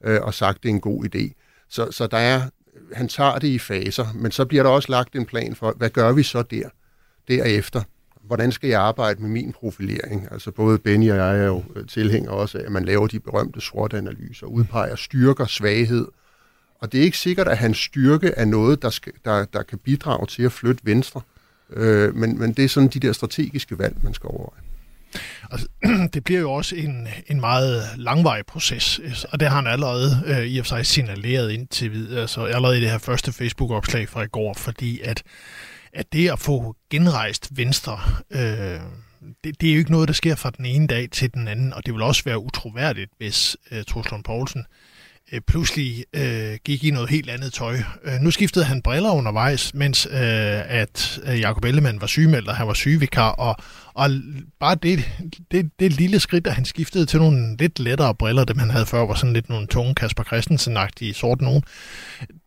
øh, og sagt, at det er en god idé. Så, så der er, han tager det i faser, men så bliver der også lagt en plan for, hvad gør vi så der, derefter? Hvordan skal jeg arbejde med min profilering? Altså både Benny og jeg er jo øh, tilhængere også af, at man laver de berømte SWOT-analyser, udpeger styrker, svaghed, og det er ikke sikkert, at hans styrke er noget, der, skal, der, der kan bidrage til at flytte venstre. Øh, men, men det er sådan de der strategiske valg, man skal overveje. Altså, [clears throat] det bliver jo også en, en meget langvarig proces, øh, og det har han allerede øh, i og for sig signaleret indtil videre, altså allerede i det her første Facebook-opslag fra i går, fordi at, at det at få genrejst Venstre, øh, det, det er jo ikke noget, der sker fra den ene dag til den anden, og det vil også være utroværdigt, hvis øh, Torslund Poulsen øh, pludselig øh, gik i noget helt andet tøj. Øh, nu skiftede han briller undervejs, mens øh, at øh, Jacob Ellemann var sygemeldt, og han var sygevikar, og, og bare det, det, det lille skridt, at han skiftede til nogle lidt lettere briller, dem han havde før, var sådan lidt nogle tunge Kasper Christensen-agtige sort nogen,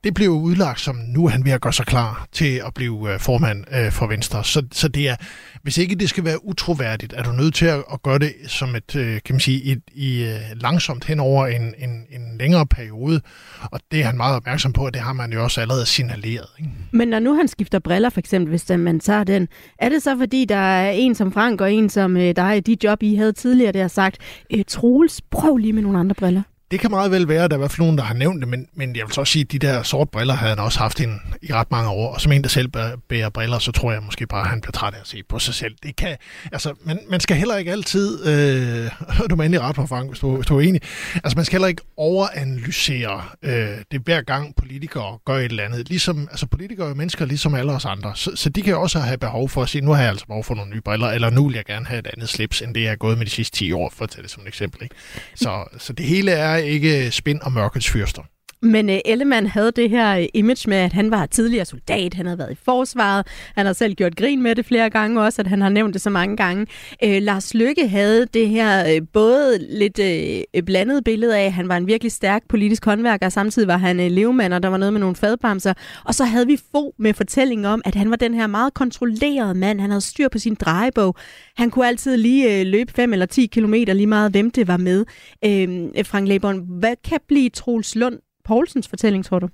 det blev udlagt som, nu er han ved at gøre sig klar til at blive øh, formand øh, for Venstre. Så, så det er, hvis ikke det skal være utroværdigt, er du nødt til at, at gøre det som et, øh, kan man sige, et, i, øh, langsomt hen over en, en, en længere periode. Og det er han meget opmærksom på, og det har man jo også allerede signaleret. Ikke? Men når nu han skifter briller, for eksempel, hvis man tager den, er det så fordi, der er en som Frank og en som øh, dig, de job, I havde tidligere, der har sagt, øh, Troels, prøv lige med nogle andre briller? Det kan meget vel være, at der er i hvert fald nogen, der har nævnt det, men, men jeg vil så også sige, at de der sorte briller havde han også haft en, i ret mange år. Og som en, der selv bærer briller, så tror jeg måske bare, at han bliver træt af at se på sig selv. Det kan, altså, man, man skal heller ikke altid, øh, [laughs] du må endelig ret på, Frank, hvis du, hvis du er enig, altså man skal heller ikke overanalysere øh, det hver gang politikere gør et eller andet. Ligesom, altså politikere er mennesker ligesom alle os andre, så, så de kan også have behov for at sige, nu har jeg altså behov for nogle nye briller, eller nu vil jeg gerne have et andet slips, end det jeg har gået med de sidste 10 år, for at tage det som et eksempel. Ikke? Så, så det hele er ikke spind og mørkets fyrster. Men uh, Ellemann havde det her øh, image med, at han var tidligere soldat, han havde været i forsvaret, han har selv gjort grin med det flere gange også, at han har nævnt det så mange gange. Uh, Lars Lykke havde det her uh, både lidt uh, blandet billede af, at han var en virkelig stærk politisk håndværker, og samtidig var han uh, levemand, og der var noget med nogle fadbamser. Og så havde vi få med fortællingen om, at han var den her meget kontrollerede mand, han havde styr på sin drejebog. Han kunne altid lige uh, løbe 5 eller 10 kilometer, lige meget hvem det var med. Uh, Frank Leborn, hvad kan blive Troels Lund Poulsens fortælling, tror du?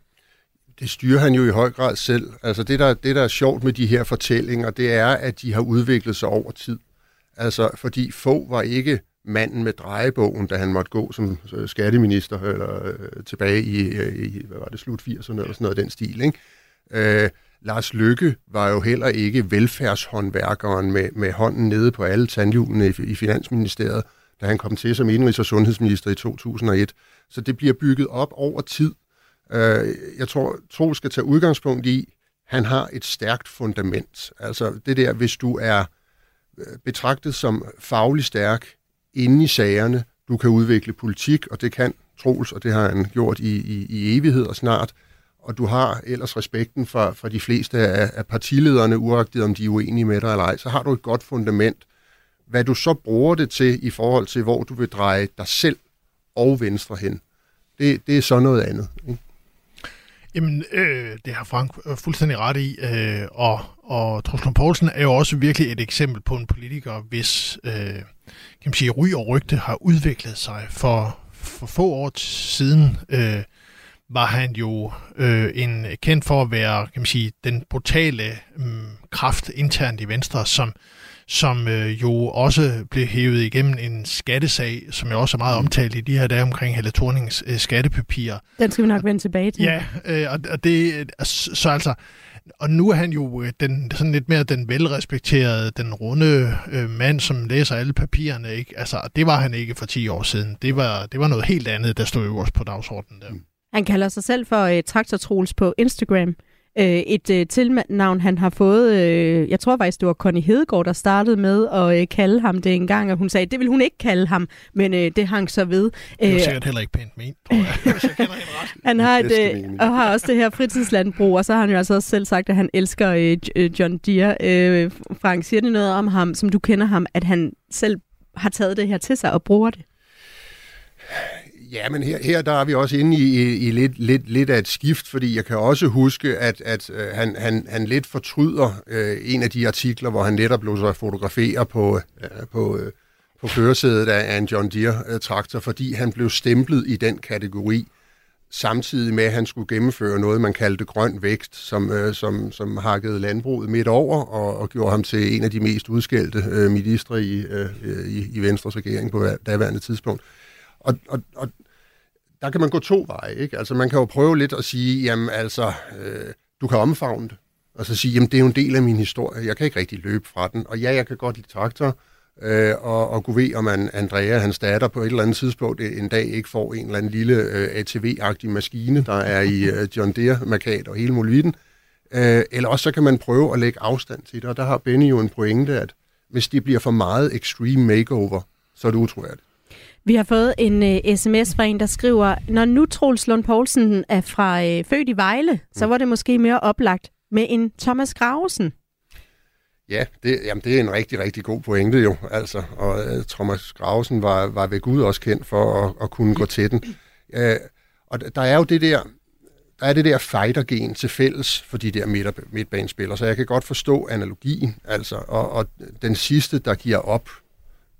Det styrer han jo i høj grad selv. Altså det der, det, der er sjovt med de her fortællinger, det er, at de har udviklet sig over tid. Altså, fordi få var ikke manden med drejebogen, da han måtte gå som øh, skatteminister eller øh, tilbage i, øh, i, hvad var det, slut 80'erne eller sådan noget den stil, ikke? Øh, Lars Lykke var jo heller ikke velfærdshåndværkeren med, med hånden nede på alle tandhjulene i, i Finansministeriet, da han kom til som indrigs- og sundhedsminister i 2001. Så det bliver bygget op over tid. Øh, jeg tror, Tro skal tage udgangspunkt i, han har et stærkt fundament. Altså det der, hvis du er øh, betragtet som faglig stærk inde i sagerne, du kan udvikle politik, og det kan Troels, og det har han gjort i, i, i evighed og snart, og du har ellers respekten for, for de fleste af, af partilederne, uagtet om de er uenige med dig eller ej, så har du et godt fundament. Hvad du så bruger det til i forhold til, hvor du vil dreje dig selv og venstre hen. Det, det er så noget andet. Ikke? Jamen, øh, det har Frank øh, fuldstændig ret i, øh, og, og Truslund Poulsen er jo også virkelig et eksempel på en politiker, hvis øh, kan man sige, ry og rygte har udviklet sig. For, for få år siden øh, var han jo øh, en kendt for at være kan man sige, den brutale øh, kraft internt i Venstre, som som øh, jo også blev hævet igennem en skattesag, som jo også er meget mm. omtalt i de her dage omkring Helle Thornings øh, skattepapirer. Den skal vi nok vende tilbage til. Ja, øh, og, og det, så altså, og nu er han jo øh, den, sådan lidt mere den velrespekterede, den runde øh, mand, som læser alle papirerne. Ikke? Altså, det var han ikke for 10 år siden. Det var, det var noget helt andet, der stod øverst på dagsordenen der. Han kalder sig selv for uh, Traktor Troels på Instagram. Øh, et øh, tilnavn, han har fået, øh, jeg tror faktisk, det var Connie Hedegaard, der startede med at øh, kalde ham det en gang, og hun sagde, det vil hun ikke kalde ham, men øh, det hang så ved. Det er Øh, sikkert heller ikke pænt ment, tror jeg, [laughs] han har, et, øh, og har også det her fritidslandbrug, og så har han jo altså også selv sagt, at han elsker øh, øh, John Deere. Øh, Frank, siger det noget om ham, som du kender ham, at han selv har taget det her til sig og bruger det? Ja, men her, her der er vi også inde i, i, i lidt, lidt, lidt af et skift, fordi jeg kan også huske, at, at øh, han, han, han lidt fortryder øh, en af de artikler, hvor han netop lå sig fotografere på, øh, på, øh, på køresædet af, en John Deere-traktor, øh, fordi han blev stemplet i den kategori, samtidig med, at han skulle gennemføre noget, man kaldte grøn vækst, som, øh, som, som hakkede landbruget midt over og, og gjorde ham til en af de mest udskældte øh, ministre i, øh, øh i, i Venstres regering på daværende tidspunkt. Og, og, og der kan man gå to veje, ikke? Altså man kan jo prøve lidt at sige, jamen altså, øh, du kan omfavne det, og så sige, jamen det er jo en del af min historie, jeg kan ikke rigtig løbe fra den, og ja, jeg kan godt lide traktor, øh, og, og kunne ved, om man, Andrea, hans datter, på et eller andet tidspunkt øh, en dag ikke får en eller anden lille øh, ATV-agtig maskine, der er i øh, John Deere-markat og hele muligheden. Øh, eller også så kan man prøve at lægge afstand til det, og der har Benny jo en pointe, at hvis det bliver for meget extreme makeover, så er det utroværdigt. Vi har fået en uh, sms fra en, der skriver, når nu Troels Lund Poulsen er fra uh, født i Vejle, så var det måske mere oplagt med en Thomas Gravesen. Ja, det, jamen, det er en rigtig, rigtig god pointe jo. Altså, og uh, Thomas Gravesen var, var ved Gud også kendt for at, at kunne gå til den. Uh, og der er jo det der, der er det der fighter-gen til fælles for de der midt- midtbanespillere, så jeg kan godt forstå analogien. Altså, og, og den sidste, der giver op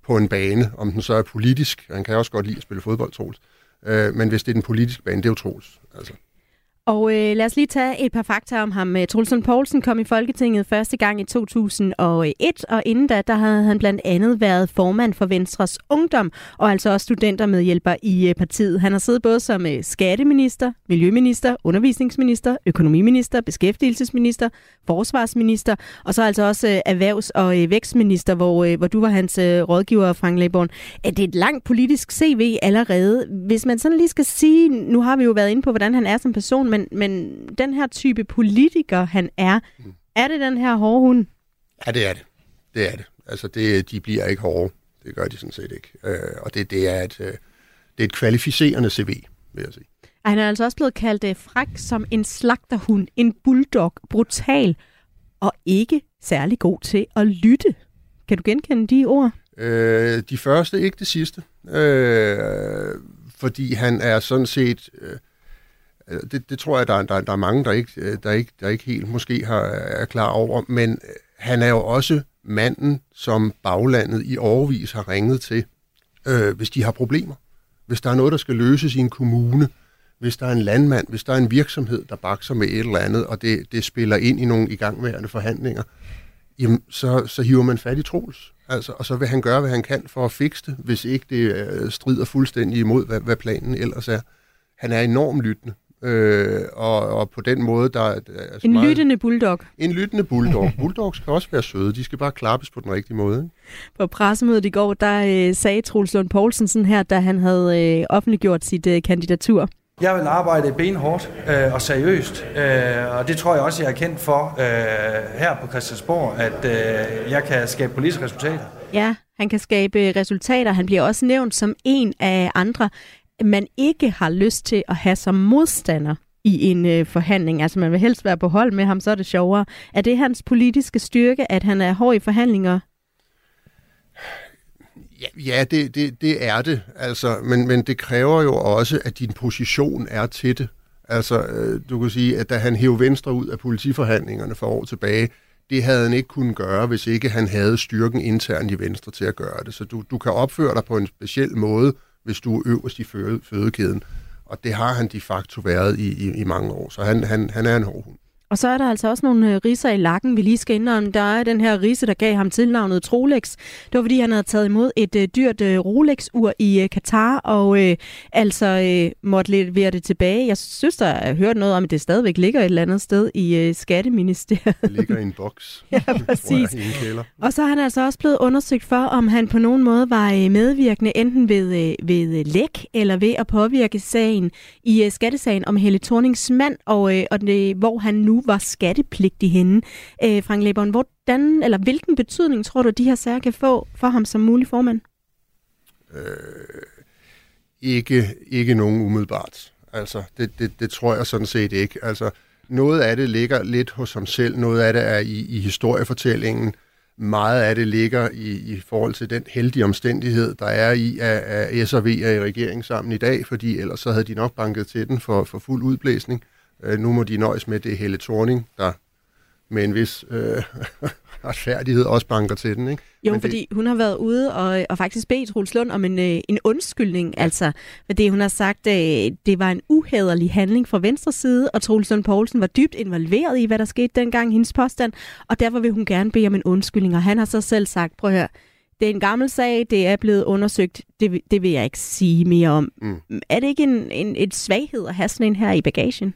på en bane, om den så er politisk, han kan også godt lide at spille fodbold, Troels, Øh, men hvis det er den politiske bane, det er jo Troels. Altså. Og øh, lad os lige tage et par fakta om ham. Øh, Poulsen kom i Folketinget første gang i 2001, og inden da, der havde han blandt andet været formand for Venstres Ungdom, og altså også studentermedhjælper i øh, partiet. Han har siddet både som øh, skatteminister, miljøminister, undervisningsminister, økonomiminister, beskæftigelsesminister, forsvarsminister, og så altså også øh, erhvervs- og øh, vækstminister, hvor, øh, hvor du var hans øh, rådgiver, Frank Det Er det et langt politisk CV allerede? Hvis man sådan lige skal sige, nu har vi jo været inde på, hvordan han er som person, men, men den her type politiker, han er, er det den her hårde hund? Ja, det er det. Det er det. Altså, det, de bliver ikke hårde. Det gør de sådan set ikke. Øh, og det, det, er et, øh, det er et kvalificerende CV, vil jeg sige. Han er altså også blevet kaldt øh, fræk som en slagterhund, en bulldog, brutal og ikke særlig god til at lytte. Kan du genkende de ord? Øh, de første, ikke det sidste. Øh, fordi han er sådan set... Øh, Øh, det, det tror jeg, der, der, der er mange, der ikke, øh, der, ikke, der ikke helt måske har, er klar over. Men øh, han er jo også manden, som baglandet i overvis har ringet til, øh, hvis de har problemer. Hvis der er noget, der skal løses i en kommune, hvis der er en landmand, hvis der er en virksomhed, der bakser med et eller andet, og det, det spiller ind i nogle igangværende forhandlinger, jamen, så, så hiver man fat i Troels. Altså, og så vil han gøre, hvad han kan for at fikse det, hvis ikke det øh, strider fuldstændig imod, hvad, hvad planen ellers er. Han er enormt lyttende. Øh, og, og på den måde, der er altså En meget, lyttende bulldog. En lyttende bulldog. [laughs] Bulldogs skal også være søde. De skal bare klappes på den rigtige måde. Ikke? På pressemødet i går, der øh, sagde Troels Lund Poulsen sådan her, da han havde øh, offentliggjort sit øh, kandidatur. Jeg vil arbejde benhårdt øh, og seriøst, øh, og det tror jeg også, jeg er kendt for øh, her på Christiansborg, at øh, jeg kan skabe politiske resultater. Ja, han kan skabe resultater. Han bliver også nævnt som en af andre, man ikke har lyst til at have som modstander i en øh, forhandling. Altså man vil helst være på hold med ham, så er det sjovere. Er det hans politiske styrke, at han er hård i forhandlinger? Ja, ja det, det, det er det. Altså, men, men det kræver jo også, at din position er til det. Altså, øh, du kan sige, at da han hævde Venstre ud af politiforhandlingerne for år tilbage, det havde han ikke kunnet gøre, hvis ikke han havde styrken internt i Venstre til at gøre det. Så du, du kan opføre dig på en speciel måde, hvis du er øverst i fødekæden. Og det har han de facto været i, i, i mange år. Så han, han, han er en hård hund. Og så er der altså også nogle øh, riser i lakken, vi lige skal indrømme. Der er den her rise, der gav ham tilnavnet Trolex. Det var fordi, han havde taget imod et øh, dyrt øh, Rolex-ur i øh, Katar, og øh, altså øh, måtte levere det tilbage. Jeg synes, der har hørt noget om, at det stadigvæk ligger et eller andet sted i øh, Skatteministeriet. Det ligger i en boks. [laughs] ja, jeg, præcis. kælder. Og så er han altså også blevet undersøgt for, om han på nogen måde var øh, medvirkende enten ved, øh, ved læk eller ved at påvirke sagen i øh, skattesagen om Helle Thornings mand, og, øh, og det, hvor han nu nu var skattepligtig henne. Øh, Frank Lebon, hvordan, eller hvilken betydning tror du, de her sager kan få for ham som mulig formand? Øh, ikke, ikke nogen umiddelbart. Altså, det, det, det tror jeg sådan set ikke. Altså, noget af det ligger lidt hos ham selv, noget af det er i, i historiefortællingen, meget af det ligger i, i forhold til den heldige omstændighed, der er i, at, at S og V er i regering sammen i dag, fordi ellers så havde de nok banket til den for, for fuld udblæsning. Øh, nu må de nøjes med, det Helle Thorning, der med en vis øh, [laughs] retfærdighed også banker til den. Ikke? Jo, Men fordi det... hun har været ude og, og faktisk bedt Truls Lund om en, øh, en undskyldning, ja. altså, fordi hun har sagt, øh, det var en uhederlig handling fra venstre side, og Truls Lund Poulsen var dybt involveret i, hvad der skete dengang, hendes påstand, og derfor vil hun gerne bede om en undskyldning, og han har så selv sagt, prøv at høre, det er en gammel sag, det er blevet undersøgt, det, det vil jeg ikke sige mere om. Mm. Er det ikke en, en, et svaghed at have sådan en her i bagagen?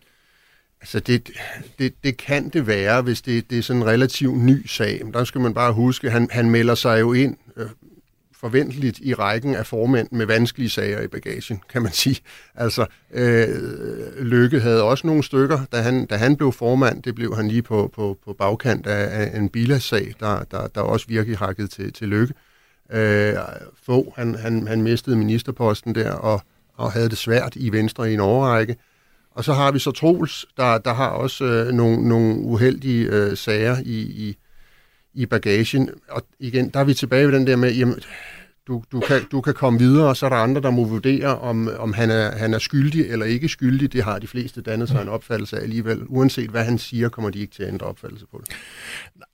Altså det, det, det kan det være, hvis det, det er sådan en relativt ny sag. Men der skal man bare huske, han, han melder sig jo ind øh, forventeligt i rækken af formænd med vanskelige sager i bagagen, kan man sige. Altså, øh, Lykke havde også nogle stykker, da han, da han blev formand, det blev han lige på, på, på bagkant af, af en bilasag, der, der, der også virkelig hakket til, til Lykke. Øh, få, han, han, han mistede ministerposten der, og, og havde det svært i Venstre i en overrække. Og så har vi så Troels, der, der har også øh, nogle, nogle uheldige øh, sager i, i, i bagagen. Og igen, der er vi tilbage ved den der med, jamen, du, du, kan, du kan komme videre, og så er der andre, der må vurdere, om, om han, er, han er skyldig eller ikke skyldig. Det har de fleste dannet sig en opfattelse af alligevel. Uanset hvad han siger, kommer de ikke til at ændre opfattelse på det.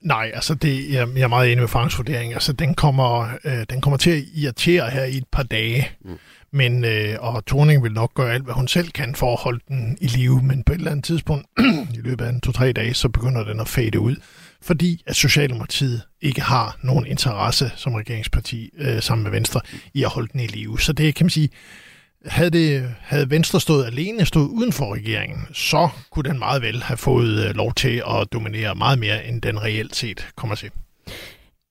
Nej, altså det, jeg, jeg er meget enig med Franks vurdering. Altså den kommer, øh, den kommer til at irritere her i et par dage. Mm. Men, øh, og Torning vil nok gøre alt, hvad hun selv kan for at holde den i live, men på et eller andet tidspunkt, [clears throat] i løbet af en to-tre dage, så begynder den at fade ud, fordi at Socialdemokratiet ikke har nogen interesse som regeringsparti øh, sammen med Venstre i at holde den i live. Så det kan man sige, havde, det, havde Venstre stået alene, stået uden for regeringen, så kunne den meget vel have fået øh, lov til at dominere meget mere, end den reelt set kommer til.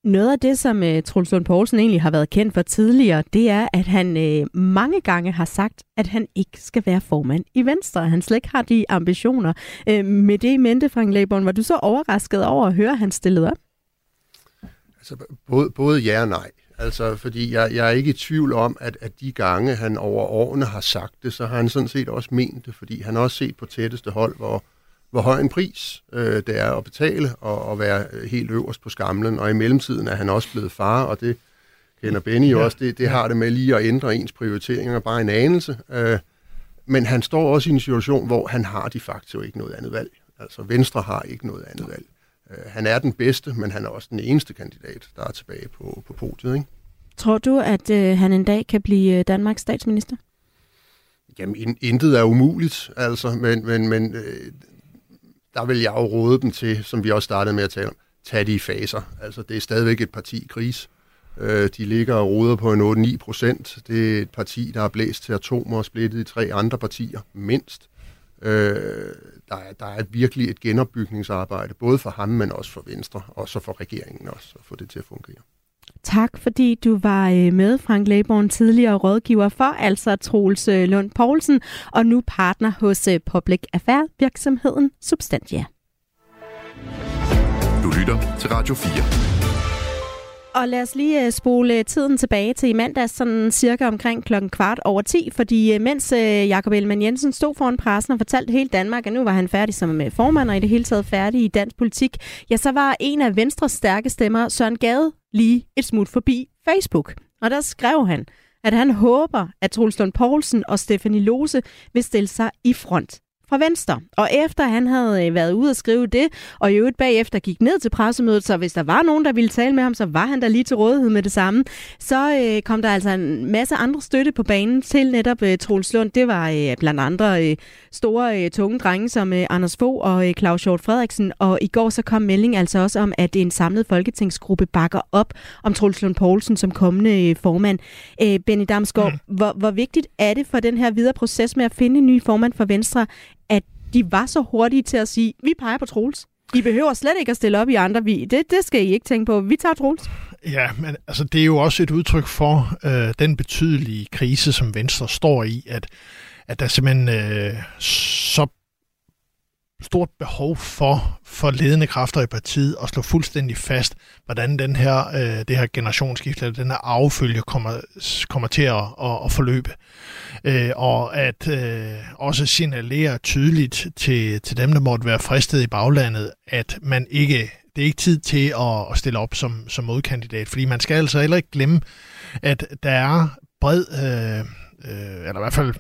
Noget af det, som øh, uh, Truls Lund Poulsen egentlig har været kendt for tidligere, det er, at han uh, mange gange har sagt, at han ikke skal være formand i Venstre. Han slet ikke har de ambitioner. Uh, med det i mente, Frank Laborn, var du så overrasket over at høre, at han stillede op? Altså, både, både ja og nej. Altså, fordi jeg, jeg er ikke i tvivl om, at, at de gange, han over årene har sagt det, så har han sådan set også ment det, fordi han har også set på tætteste hold, hvor, hvor høj en pris øh, det er at betale og, og være helt øverst på skamlen. Og i mellemtiden er han også blevet far, og det kender Benny jo ja. også. Det, det har det med lige at ændre ens prioriteringer bare en anelse. Øh, men han står også i en situation, hvor han har de facto ikke noget andet valg. Altså Venstre har ikke noget andet valg. Øh, han er den bedste, men han er også den eneste kandidat, der er tilbage på, på podiet. Ikke? Tror du, at øh, han en dag kan blive øh, Danmarks statsminister? Jamen, intet er umuligt, altså, men, men, men øh, der vil jeg jo råde dem til, som vi også startede med at tale om, tage de i faser. Altså, det er stadigvæk et parti i kris. Øh, de ligger og roder på en 8-9 procent. Det er et parti, der er blæst til atomer og splittet i tre andre partier, mindst. Øh, der, er, der er virkelig et genopbygningsarbejde, både for ham, men også for Venstre, og så for regeringen også, at få det til at fungere. Tak fordi du var øh, med, Frank Læborn, tidligere rådgiver for altså Troels øh, Lund Poulsen, og nu partner hos øh, Public Affair virksomheden Substantia. Du lytter til Radio 4. Og lad os lige øh, spole øh, tiden tilbage til i mandags, sådan cirka omkring klokken kvart over 10, fordi øh, mens Jakob Ellemann Jensen stod foran pressen og fortalte hele Danmark, at nu var han færdig som formand og i det hele taget færdig i dansk politik, ja, så var en af Venstres stærke stemmer, Søren Gade, lige et smut forbi Facebook. Og der skrev han, at han håber, at Troels Lund Poulsen og Stefanie Lose vil stille sig i front fra Venstre. Og efter han havde øh, været ude og skrive det, og i øvrigt bagefter gik ned til pressemødet, så hvis der var nogen, der ville tale med ham, så var han der lige til rådighed med det samme. Så øh, kom der altså en masse andre støtte på banen til netop øh, Troels Lund. Det var øh, blandt andre øh, store, øh, tunge drenge som øh, Anders Fogh og øh, Claus Hjort Frederiksen. Og i går så kom melding altså også om, at en samlet folketingsgruppe bakker op om Troels Lund Poulsen som kommende øh, formand. Øh, Benny Damsgaard, mm. hvor, hvor vigtigt er det for den her videre proces med at finde en ny formand for Venstre, at de var så hurtige til at sige, vi peger på Troels. I behøver slet ikke at stille op i andre. Vi, det, det skal I ikke tænke på. Vi tager Troels. Ja, men altså, det er jo også et udtryk for øh, den betydelige krise, som Venstre står i, at, at der simpelthen øh, så stort behov for, for ledende kræfter i partiet at slå fuldstændig fast, hvordan den her, øh, det her generationsskifte, eller den her affølge kommer, kommer til at, at, at forløbe. Øh, og at øh, også signalere tydeligt til, til dem, der måtte være fristet i baglandet, at man ikke det er ikke tid til at, at stille op som, som modkandidat, fordi man skal altså heller ikke glemme, at der er bred, øh, øh, eller i hvert fald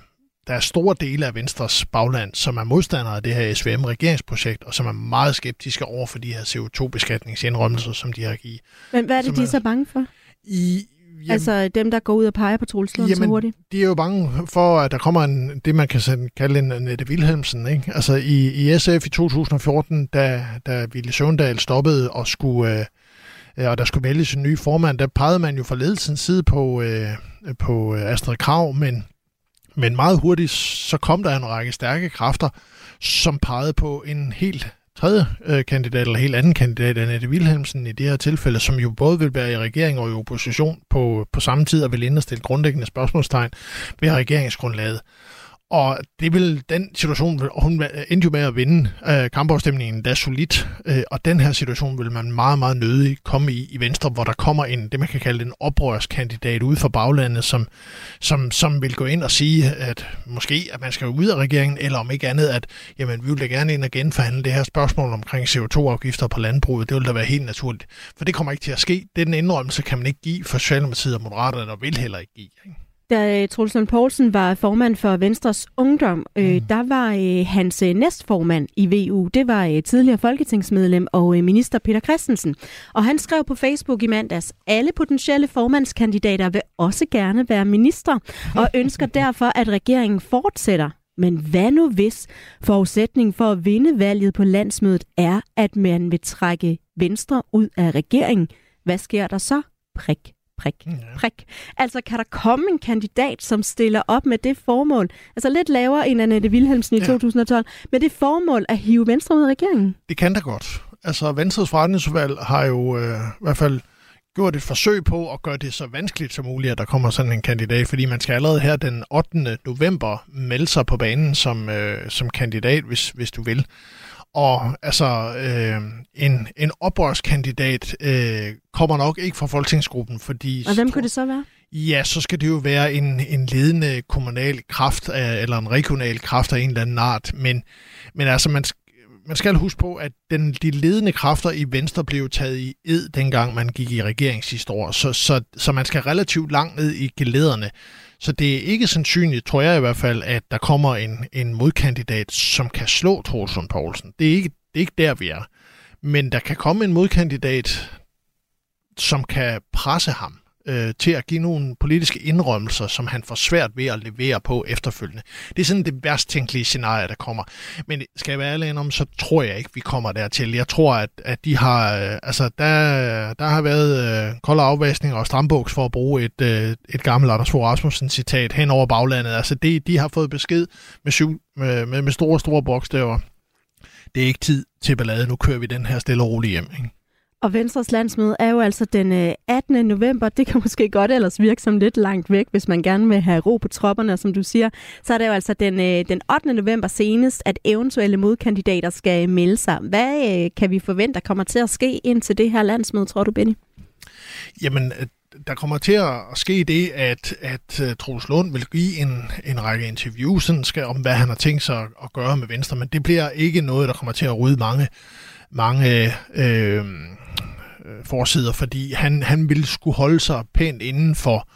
der er store dele af Venstres bagland, som er modstandere af det her SVM-regeringsprojekt, og som er meget skeptiske over for de her CO2-beskatningsindrømmelser, som de har givet. Men hvad er det, de er så bange for? I, jamen, altså dem, der går ud og peger på Troels Lund så hurtigt? de er jo bange for, at der kommer en, det, man kan kalde en Nette Wilhelmsen. Ikke? Altså i, i SF i 2014, da, da Ville Søvndal stoppede og skulle... Øh, og der skulle vælges en ny formand, der pegede man jo fra ledelsens side på, øh, på Astrid Krav, men men meget hurtigt, så kom der en række stærke kræfter, som pegede på en helt tredje øh, kandidat, eller helt anden kandidat, Annette Wilhelmsen i det her tilfælde, som jo både vil være i regering og i opposition på, på samme tid, og vil indstille grundlæggende spørgsmålstegn ved regeringsgrundlaget. Og det vil den situation, hun endte jo med at vinde øh, kampafstemningen da solidt, øh, og den her situation vil man meget, meget nødig komme i i Venstre, hvor der kommer en, det man kan kalde en oprørskandidat ude for baglandet, som, som, som vil gå ind og sige, at måske at man skal ud af regeringen, eller om ikke andet, at jamen, vi vil da gerne ind og genforhandle det her spørgsmål omkring CO2-afgifter på landbruget. Det vil da være helt naturligt. For det kommer ikke til at ske. Den indrømmelse kan man ikke give for Socialdemokratiet og Moderaterne, og vil heller ikke give. Ikke? Da øh, Troels Lund Poulsen var formand for Venstres Ungdom, øh, mm. der var øh, hans øh, næstformand i VU, det var øh, tidligere folketingsmedlem og øh, minister Peter Christensen. Og han skrev på Facebook i mandags, alle potentielle formandskandidater vil også gerne være minister, og [laughs] ønsker derfor, at regeringen fortsætter. Men hvad nu hvis forudsætningen for at vinde valget på landsmødet er, at man vil trække Venstre ud af regeringen? Hvad sker der så? Prik prik, prik. Altså, kan der komme en kandidat, som stiller op med det formål, altså lidt lavere end Annette Wilhelmsen i ja. 2012, med det formål at hive Venstre ud af regeringen? Det kan da godt. Altså, Venstres forretningsudvalg har jo øh, i hvert fald gjort et forsøg på at gøre det så vanskeligt som muligt, at der kommer sådan en kandidat, fordi man skal allerede her den 8. november melde sig på banen som, øh, som kandidat, hvis, hvis du vil. Og altså, øh, en, en oprørskandidat øh, kommer nok ikke fra folketingsgruppen, fordi... Og hvem kunne det så være? Ja, så skal det jo være en, en ledende kommunal kraft, af, eller en regional kraft af en eller anden art. Men, men altså, man, man skal huske på, at den, de ledende kræfter i Venstre blev taget i ed, dengang man gik i regeringshistorie. Så, så, så man skal relativt langt ned i gelederne. Så det er ikke sandsynligt, tror jeg i hvert fald, at der kommer en, en modkandidat, som kan slå Troelsund Poulsen. Det er, ikke, det er ikke der, vi er. Men der kan komme en modkandidat, som kan presse ham øh, til at give nogle politiske indrømmelser, som han får svært ved at levere på efterfølgende. Det er sådan det værst tænkelige scenarie, der kommer. Men skal jeg være ærlig om, så tror jeg ikke, vi kommer dertil. Jeg tror, at, at de har, øh, altså der, der har været øh, kolde afvaskning og strambuks for at bruge et, øh, et gammelt Anders Fogh Rasmussen citat hen over baglandet. Altså det, de har fået besked med, syv, med, med, med store, store bogstaver. Det er ikke tid til ballade. Nu kører vi den her stille og roligt hjem. Ikke? Og Venstres landsmøde er jo altså den øh, 18. November. Det kan måske godt ellers virke som lidt langt væk, hvis man gerne vil have ro på tropperne, som du siger. Så er det jo altså den, øh, den 8. november senest, at eventuelle modkandidater skal melde sig. Hvad øh, kan vi forvente, der kommer til at ske ind til det her landsmøde, tror du, Benny? Jamen, der kommer til at ske det, at, at Troels Lund vil give en, en række interviews sådan skal, om, hvad han har tænkt sig at gøre med Venstre, men det bliver ikke noget, der kommer til at rydde mange, mange øh, øh, forsider, fordi han, han ville skulle holde sig pænt inden for,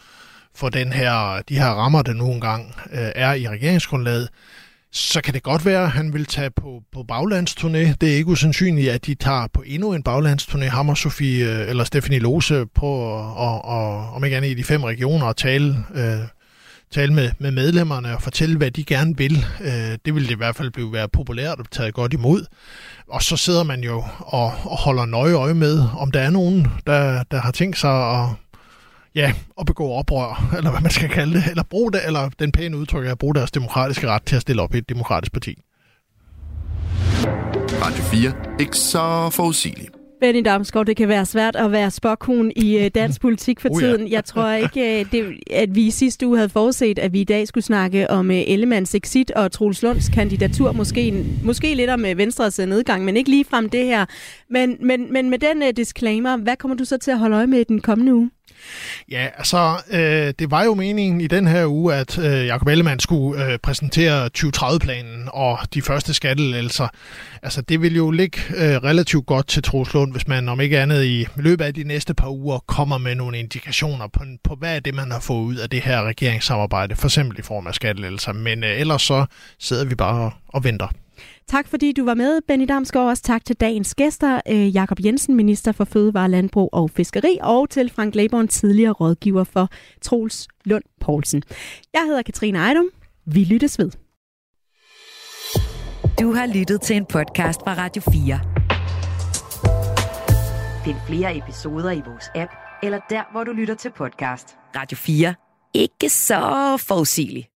for den her, de her rammer, der nu engang øh, er i regeringsgrundlaget. Så kan det godt være, at han vil tage på, på baglandsturné. Det er ikke usandsynligt, at de tager på endnu en baglandsturné. Ham og Sofie, øh, eller Stephanie Lose på, og, og, om ikke andet i de fem regioner, og tale øh, tale med, med medlemmerne og fortælle, hvad de gerne vil. Øh, det vil det i hvert fald blive være populært og taget godt imod. Og så sidder man jo og, og holder nøje øje med, om der er nogen, der, der har tænkt sig at, ja, at begå oprør, eller hvad man skal kalde det, eller bruge det, eller den pæne udtryk er at bruge deres demokratiske ret til at stille op i et demokratisk parti. Radio 4. Ikke så forudsigeligt. Benny Damsgaard, det kan være svært at være spokhun i øh, dansk [laughs] politik for Oh ja. tiden. Jeg tror ikke, øh, det, at vi sidste uge havde forudset, at vi i dag skulle snakke om øh, Ellemanns exit og Troels Lunds kandidatur. Måske, måske lidt om Venstres nedgang, men ikke lige frem det her. Men, men, men med den uh, disclaimer, hvad kommer du så til at holde øje med i den kommende uge? Ja, altså, øh, det var jo meningen i den her uge, at øh, Jacob Ellemann skulle øh, præsentere 2030-planen og de første skattelettelser. Altså, det vil jo ligge øh, relativt godt til Troslund, hvis man om ikke andet i løbet af de næste par uger kommer med nogle indikationer på, på hvad er det, man har fået ud af det her regeringssamarbejde, for eksempel i form af skattelettelser. Men øh, ellers så sidder vi bare og venter. Tak fordi du var med, Benny Damsgaard. Også tak til dagens gæster, øh, Jakob Jensen, minister for Fødevare, Landbrug og Fiskeri, og til Frank Laborn, tidligere rådgiver for Troels Lund Poulsen. Jeg hedder Katrine Ejdom. Vi lyttes ved. Du har lyttet til en podcast fra Radio 4. Find flere episoder i vores app, eller der, hvor du lytter til podcast. Radio 4. Ikke så forudsigeligt.